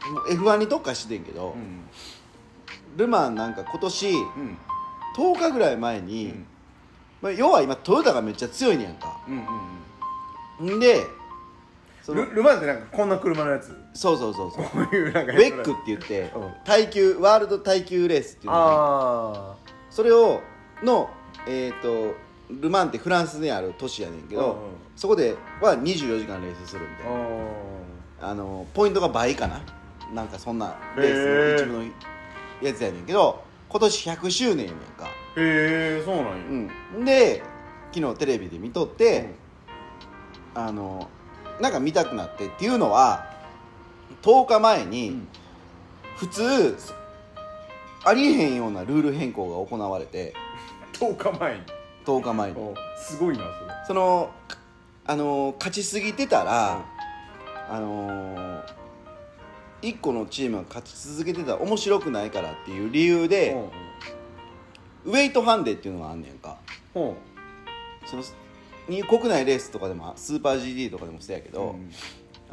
B: うん。
A: もう F1 に特化してんけど、
B: うん。
A: ルマンなんか今年
B: うん。
A: 10日ぐらい前に、
B: うん。
A: まあ、要は今トヨタがめっちゃ強いねやんか。
B: うんうん
A: ん。でその
B: ルルマンってなんかこんな車のやつ？
A: そうそうそうそう。
B: こういうなんか
A: ウェックって言って
B: うん。
A: 耐久ワールド耐久レースっていうのが
B: あ
A: それをのえっ、とルマンってフランスにある都市やねんけど、
B: うんうん。
A: そこでは24時間レースするんで
B: あ
A: あのポイントが倍かな。なんかそんなレースの一部のやつやねんけど今年100周年やねんか。
B: へえそうなんや。
A: うん。で昨日テレビで見とって、あのなんか見たくなってっていうのは10日前に、
B: うん。
A: 普通ありえへんようなルール変更が行われて
B: 10日前に。
A: 10日前に。
B: おすごいなそれ。
A: そのあの勝ちすぎてたら、あの1個のチームが勝ち続けてたら面白くないからっていう理由で、ウェイトハンデっていうのがあんねんか。
B: うん。うん
A: そのに国内レースとかでもスーパー GT とかでもそうやけど、
B: うん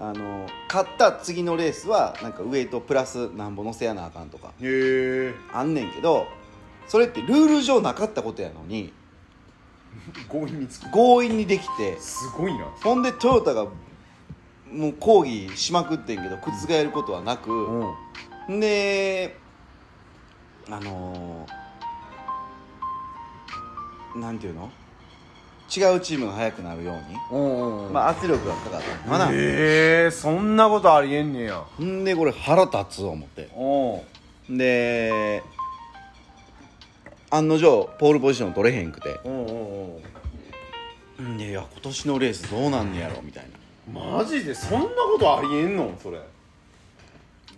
A: あの勝った次のレースはなんかウェイトプラスなんぼ乗せやなあかんとかあんねんけどそれってルール上なかったことやのに
B: 強引に
A: 強引にできて
B: すごいな。
A: ほんでトヨタがもう抗議しまくってんけど覆ることはなく、
B: うん
A: ん。であのーなんていうの？違うチームが速くなるように、
B: う
A: まあ、圧力がかかったのかな、
B: へえそんなことありえんねや。
A: んでこれ腹立つ思って。
B: お
A: で案の定ポールポジション取れへんくて。
B: うんうんうん
A: ん。でいや今年のレースどうなんねやろみたいな。
B: マジでそんなことありえんのそれ。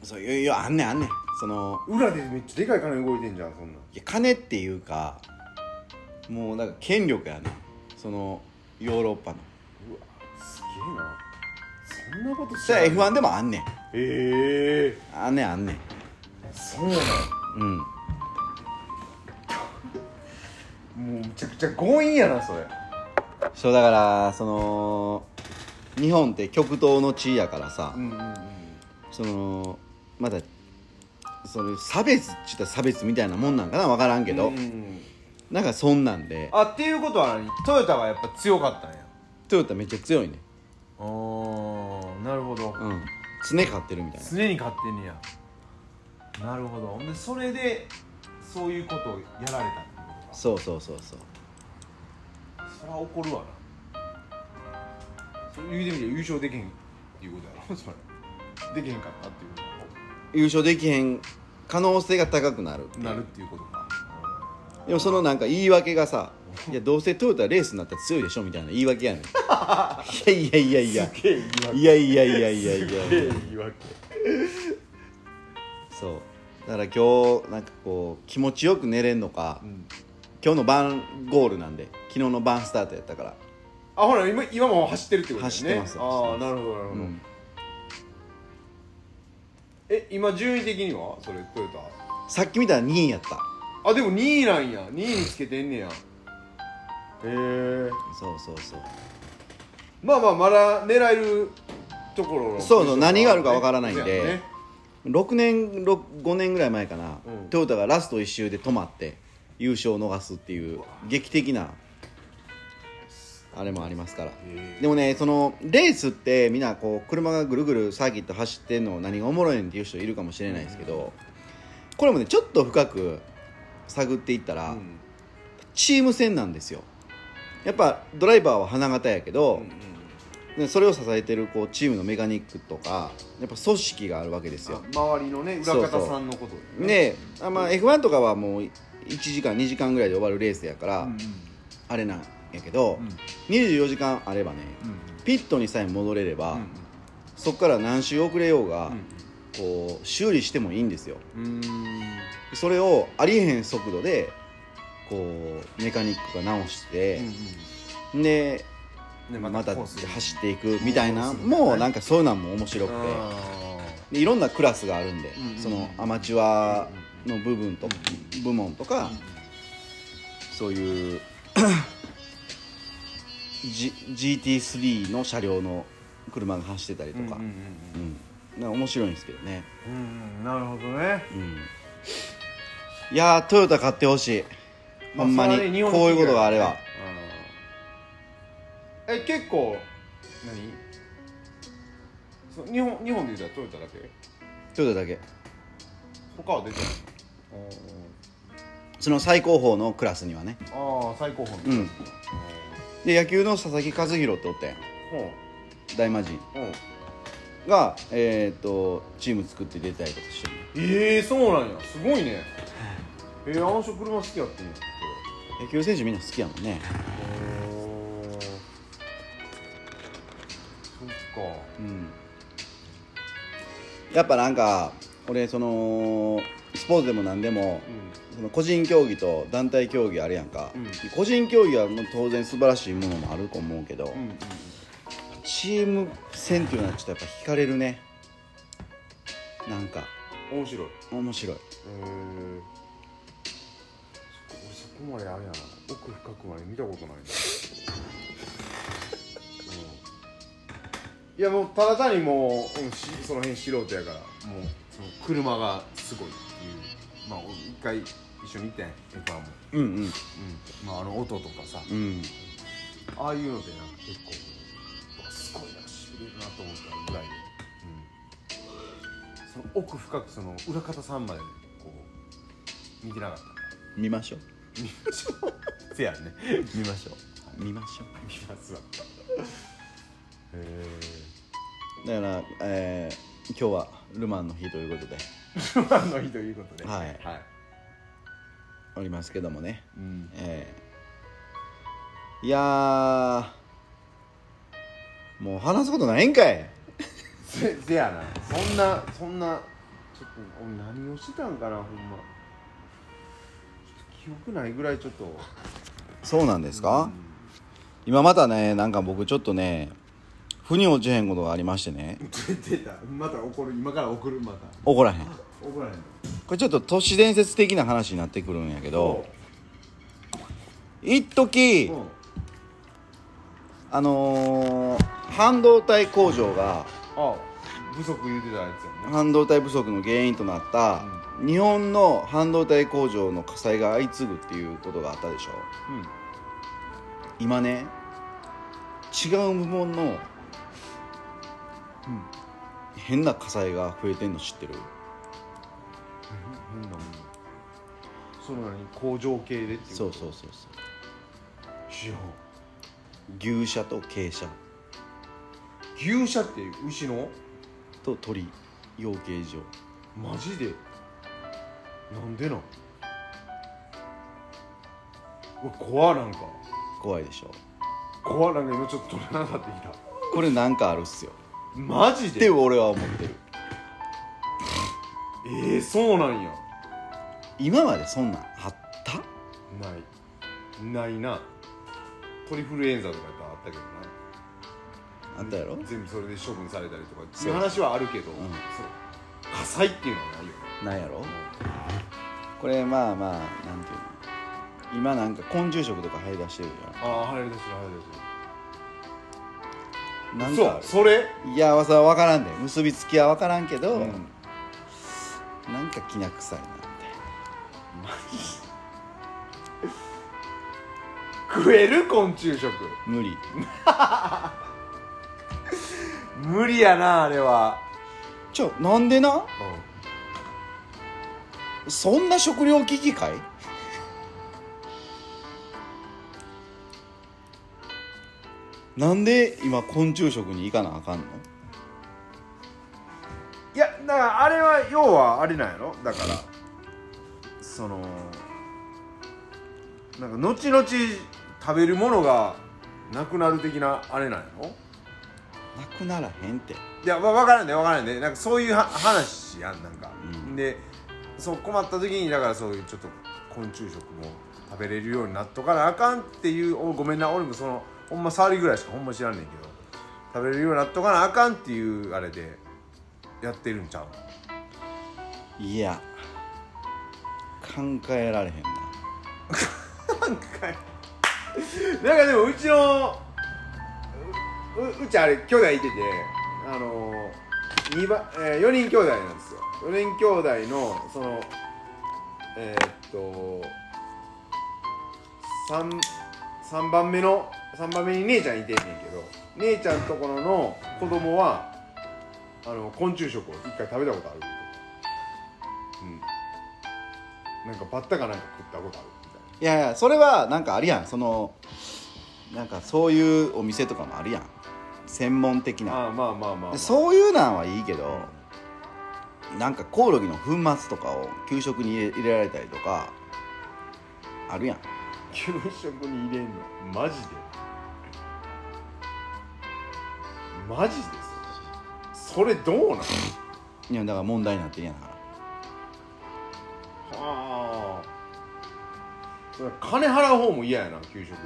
A: そういやいやあんねんあんねん。その
B: 裏でめっちゃでかい金動いてんじゃんそんなん。
A: いや金っていうかもうなんか権力やねんそのヨーロッパの。
B: うわすげえな。そんなこと
A: それは F1 でもあんねん。
B: へえ。
A: あんねんあんねん。
B: そうなん
A: うん。
B: もうむちゃくちゃ強引やなそれ。
A: そうだからその日本って極東の地やからさ、
B: うんうんうん。
A: そのまだその差別っちゅったら差別みたいなもんなんかな分からんけど、
B: うんうん
A: なんかそんなんで。
B: あっていうことは何？トヨタがやっぱ強かったんや。
A: トヨタめっちゃ強いね。
B: あーなるほど。
A: うん。常勝ってるみたいな。
B: 常に勝ってんねや。なるほど。ほんでそれでそういうことをやられたってことか。
A: そうそうそうそう。
B: そりゃ怒るわな。それ言うてみりゃ優勝できへんっていうことやろ？それ。できへんかったっていうこ
A: 優勝できへん可能性が高くなる
B: となるっていうことか
A: でもそのなんか言い訳がさ「いやどうせトヨタレースになったら強いでしょ」みたいな言い訳やねん。いやいやいやいや。
B: すげえ言い
A: やいやいやいやいや。
B: い訳。
A: そう。だから今日なんかこう気持ちよく寝れんのか、
B: うん
A: 今日の晩ゴールなんで昨日の晩スタートやったから。
B: あほら今今も走ってるってことですね。
A: 走ってます
B: ああなるほどなるほど、
A: うん。
B: え今順位的には？それトヨ
A: さっき見たら2位やった。
B: タあでも2位なんや。2位につけてんねや。へえ。
A: そうそうそう。
B: まあまあまだ狙えるところの
A: そうそう何があるかわからないんで。
B: ね。
A: 6年6 5年ぐらい前かな、
B: うん。
A: トヨタがラスト1周で止まって優勝を逃すっていう劇的なあれもありますから。
B: へ
A: でもねそのレースってみんなこう車がぐるぐるサーキット走ってんの何がおもろいねんっていう人いるかもしれないですけどこれもねちょっと深く探っていったら、
B: うん。
A: チーム戦なんですよ。やっぱドライバーは花形やけど、でそれを支えてるこうチームのメカニックとかやっぱ組織があるわけですよ。
B: あ周りのね裏方さんのこと
A: であ、まあ、F1 とかはもう1時間2時間ぐらいで終わるレースやから、
B: うん
A: あれなんやけど、
B: うん。
A: 24時間あればね
B: うん。
A: ピットにさえ戻れれば、
B: うん。
A: そこから何周遅れようが、
B: うん。
A: こう修理してもいいんですよ。
B: うんうん
A: それをありえへん速度でこうメカニックが直して、で
B: ね
A: また
B: コースで
A: 走っていくみたいなもうなんかそういうのも面白くて。
B: あ
A: でいろんなクラスがあるんで、
B: うんうん
A: そのアマチュアの部分と、部門とか、そういう G GT3 の車両の車が走ってたりとか、
B: ーうん
A: 面白いんですけどね、
B: うんうん。なるほどね。
A: うん、いやートヨタ買ってほしい。ほんまに、
B: ね
A: こういうことがあれば。
B: うん。え結構何？日本日本で言うたらトヨタだけ？
A: トヨタだけ。
B: 他は出てない
A: その最高峰のクラスにはね。
B: ああ最高峰の
A: うん。で野球の佐々木和弘っておってん。
B: ほ
A: 大魔神。が、えー、とチーム作って出たりとかしてる
B: ええそうなんや。すごいねえー、あの人車好きやってんや
A: 野球選手みんな好きやもんね。
B: おそっか。
A: うん。やっぱなんか俺そのスポーツでも何でもその個人競技と団体競技あるやんか、
B: うん。
A: 個人競技はもう当然素晴らしいものもあると思うけど、
B: うんうんうん。
A: チーム戦っていうのはちょっとやっぱ惹かれるね。なんか。
B: 面白い。へ
A: 面白い。
B: えそこまであれやな。奥深くまで見たことないな、うん、いやもうただ単にもう、うんしその辺素人やからもうその車がすごいっていう。まあ俺一回一緒に行ったんや F1 も、
A: うんうん。
B: うん。まあ、あの音とかさ、
A: うん。
B: ああいうのでなんか結構すごいなしびれるなと思ったぐらいで、うん、その奥深くその裏方さんまでこう見てなかったな
A: 見ましょう
B: 見ましょうせやね。見ましょう。
A: 見ましょ
B: 見ますわ。へ
A: うだから、えー今日はルマンの日ということで。
B: えファンの日ということで。
A: はい。
B: はい、
A: おりますけどもね。
B: うん、
A: えーいやーもう話すことないんかい。
B: せせやな。そんなそんなちょっと俺何をしてたんかなほんま記憶ないぐらいちょっと。
A: そうなんですか、
B: うん。
A: 今またねなんか僕ちょっとね腑に落ちへんことがありましてね。
B: 出た。また怒る。今から怒るまた。
A: 怒らへん。
B: 怒らへん。
A: これちょっと都市伝説的な話になってくるんやけど一時
B: う。ん
A: あのー半導体工場が
B: あ不足言うてたやつやね。
A: 半導体不足の原因となった、日本の半導体工場の火災が相次ぐっていうことがあったでしょ。
B: うん
A: 今ね違う部門の変な火災が増えてんの知ってる？
B: 変なもん。その何工場系でっていう
A: そうそうそうそう。牛舎と鶏舎
B: 牛舎って牛の？
A: と鳥養鶏場。
B: マジで？なんでなん？うわ怖なんか。
A: 怖いでしょ。
B: 怖なんか今ちょっと取れなかったきた。
A: これなんかあるっすよ。
B: マジで？
A: って俺は思ってる。
B: ええそうなんや。
A: 今までそんなんあった？
B: ない。ないな。トリフルエンザとかやったらあったけどな。
A: あったやろ？
B: 全部それで処分されたりとかって
A: そう
B: いう。話はあるけど、
A: ん。
B: そう。火災っていうのはないよね。
A: なんやろ？これまあまあなんていうの今なんか昆虫食とか入り出してるじ
B: ああ入り出してる
A: ゃんなん
B: 入り出してる。
A: か
B: そうそれ？
A: いやわさは分からんで。結びつきは分からんけど、
B: うん。
A: なんかきな臭いなみ
B: 食える昆虫食？
A: たいな無理。
B: 無理やなあれは、
A: ちょなんでな？そんな食料危機かい？なんで今昆虫食に行かなあかんの？
B: いやだからあれは要はあれなんやろ？だからそのなんか後々食べるものがなくなる的なあれなんやろ？
A: なくならへんって。
B: いやわ分からんね分からんねなんかそういうは話やんなんか、
A: うん。
B: でそう困った時にだからそういうちょっと昆虫食も食べれるようになっとかなあかんっていうおごめんな俺もそのほんま触りぐらいしかほんま知らんねんけど。食べれるようになっとかなあかんっていうあれでやってるんちゃう？
A: いや。考えられへんな。
B: なんかなんかでもうちのううちあれ兄弟いててあの二番、えー、4人兄弟なんですよ4人兄弟のそのえーっと 3, 三番目の3番目に姉ちゃんいてんねんけど姉ちゃんところの子供はあの昆虫食を一回食べたことあるうん。なんかバッタかなんか食ったことあるみたいな。い
A: やいやそれはなんかあるやん。そのなんかそういうお店とかもあるやん。専門的な。
B: ああまあまあまあ、まあ、
A: でそういうなんはいいけどなんかコオロギの粉末とかを給食に入れられたりとかあるやん。
B: 給食に入れんの？マジで？マジで？すそれどうなん？
A: いやだから問題になってんやん。か
B: はあ。それ金払う方も嫌やな給食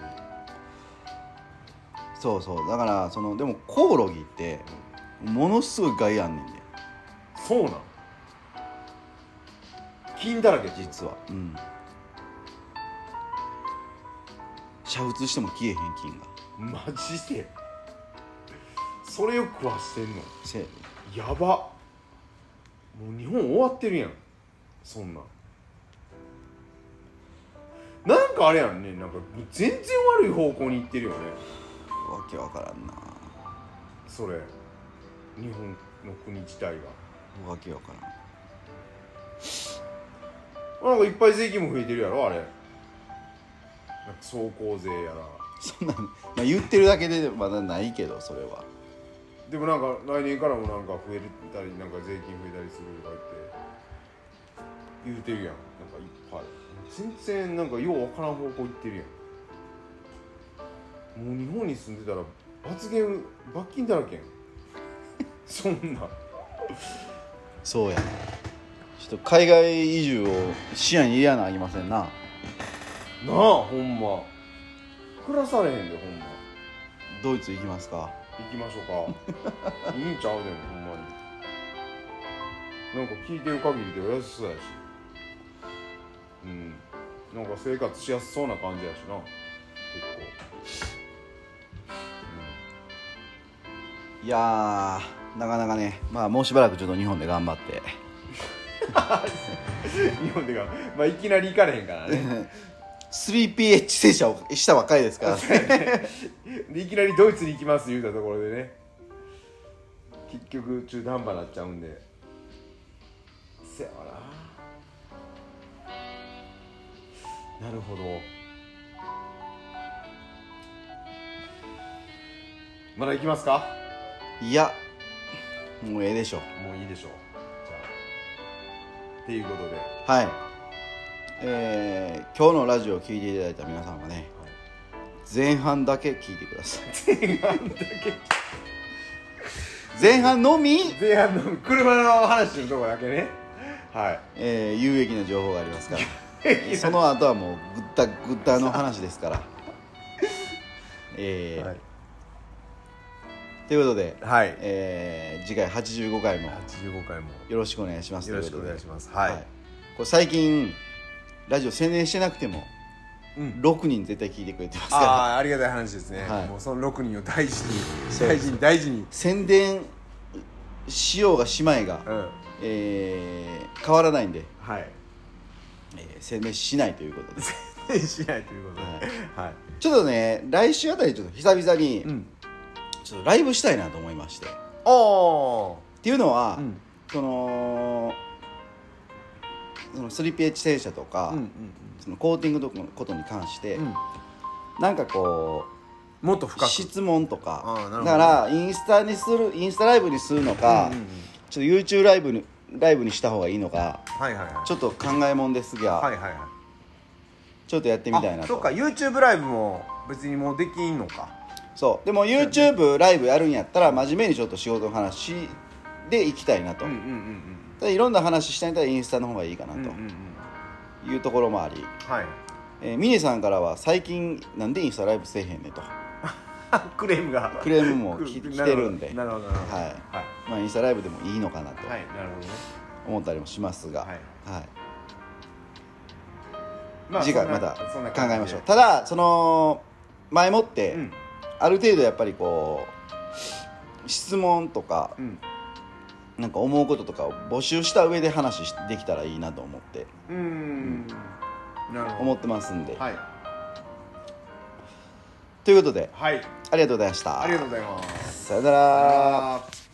A: そうそう。だからそのでもコオロギってものすごい害あんねんで。
B: そうなん？金だらけ
A: 実は。うん。煮沸しても消えへん菌が。
B: マジで？それを食わしてんの？
A: せ
B: やば。もう日本終わってるやん。そんなん。なんかあれやんね。なんか全然悪い方向に行ってるよね。
A: わけわからんな。
B: それ。日本の国自体が
A: わけわからん
B: なんかいっぱい税金も増えてるやろあれ。なんか走行税やら。
A: そんなん、まあ、言ってるだけでまだないけどそれは。
B: でもなんか来年からもなんか増えたりなんか税金増えたりするとか言って言うてるやん。なんかいっぱい。全然なんかようわからん方向行ってるやん。もう日本に住んでたら罰ゲーム罰金だらけやん。そんな。
A: そうやなちょっと海外移住を視野に入れやなあきませんな。
B: なあほんま。暮らされへんでほんま。
A: ドイツ行きますか。
B: 行きましょうか。いいんちゃうでもほんまに。なんか聞いてる限りでお安そうやし。うん。なんか生活しやすそうな感じやしな。結
A: いやーなかなかねまあもうしばらくちょっと日本で頑張って。
B: 構日本でがまあいきなり行かれへんからね。
A: 3PH 洗車をしたばっかりですから。ね
B: でいきなりドイツに行きます言うたところでね。結局中途半端になっちゃうんで。せやわな。なるほど。まだ行きますか？
A: いやもうええでしょ。
B: もういいでしょっていうことで、
A: はい。えー、今日のラジオを聞いていただいた皆さんはね前半だけ聞いてください。
B: 前半だけ
A: 前半のみ？
B: 前半の車の話のとこだけね。はい。
A: えー有益な情報がありますから。その後はもうぐったぐったの話ですから。えー
B: はい
A: ということで、
B: はい。
A: えー次回85回も。
B: 85回も。
A: よろしくお願いします。
B: よろしくお願いします。はい、
A: これ最近ラジオ宣伝してなくても
B: うん。
A: 6人絶対聞いてくれてますか
B: あ
A: ら。
B: あありがたい話ですね、
A: はい。
B: もうその6人を大事に大事に大事に。
A: 宣伝しようがしまいが、
B: うん。
A: えー変わらないんで、
B: はい。
A: えー宣伝しないということで。
B: 宣伝しないということで。はい、
A: ちょっとね来週あたりちょっと久々に
B: うん
A: ちょっとライブしたいなと思いまして。っ
B: お
A: ていうのは、
B: うん。
A: そのその 3PH 戦車とか、
B: うんうん
A: そのコーティングのことに関して、
B: うん。
A: なんかこう
B: もっと深く。
A: 質問と
B: あ
A: か
B: ーなるほど。
A: だからインスタにするインスタライブにするのか、
B: うんうんうん。
A: ちょっと YouTube ライブにライブにした方がいいのか
B: はいはいはい。
A: ちょっと考えもんですが、
B: はいはいはい。
A: ちょっとやってみたいなと。
B: あそっか YouTube ライブも別にもうできんのか
A: そう。でも YouTube ライブやるんやったら真面目にちょっと仕事の話で行きたいなと、
B: うんうんうん
A: でいろんな話したいんだったらインスタの方がいいかなと。いうところもあり、
B: はい。
A: えー、ミネさんからは最近なんでインスタライブせえへんねんと。
B: クレームが。
A: クレームも き
B: く
A: 来てるんで。
B: なるほど
A: はい。
B: はい。
A: まあ、インスタライブでもいいのかなと。
B: はいなるほどね。
A: 思ったりもしますが、
B: はい。
A: はい。
B: まあ
A: 次回また考えましょう。ただその前もって、
B: うん
A: ある程度やっぱりこう質問とか
B: うん。
A: なんか思うこととかを募集した上で話しできたらいいなと思って
B: うーん。なるほど。
A: 思ってますんで、
B: はい。
A: ということで
B: はい。
A: ありがとうございました。
B: ありがとうございます。
A: さよなら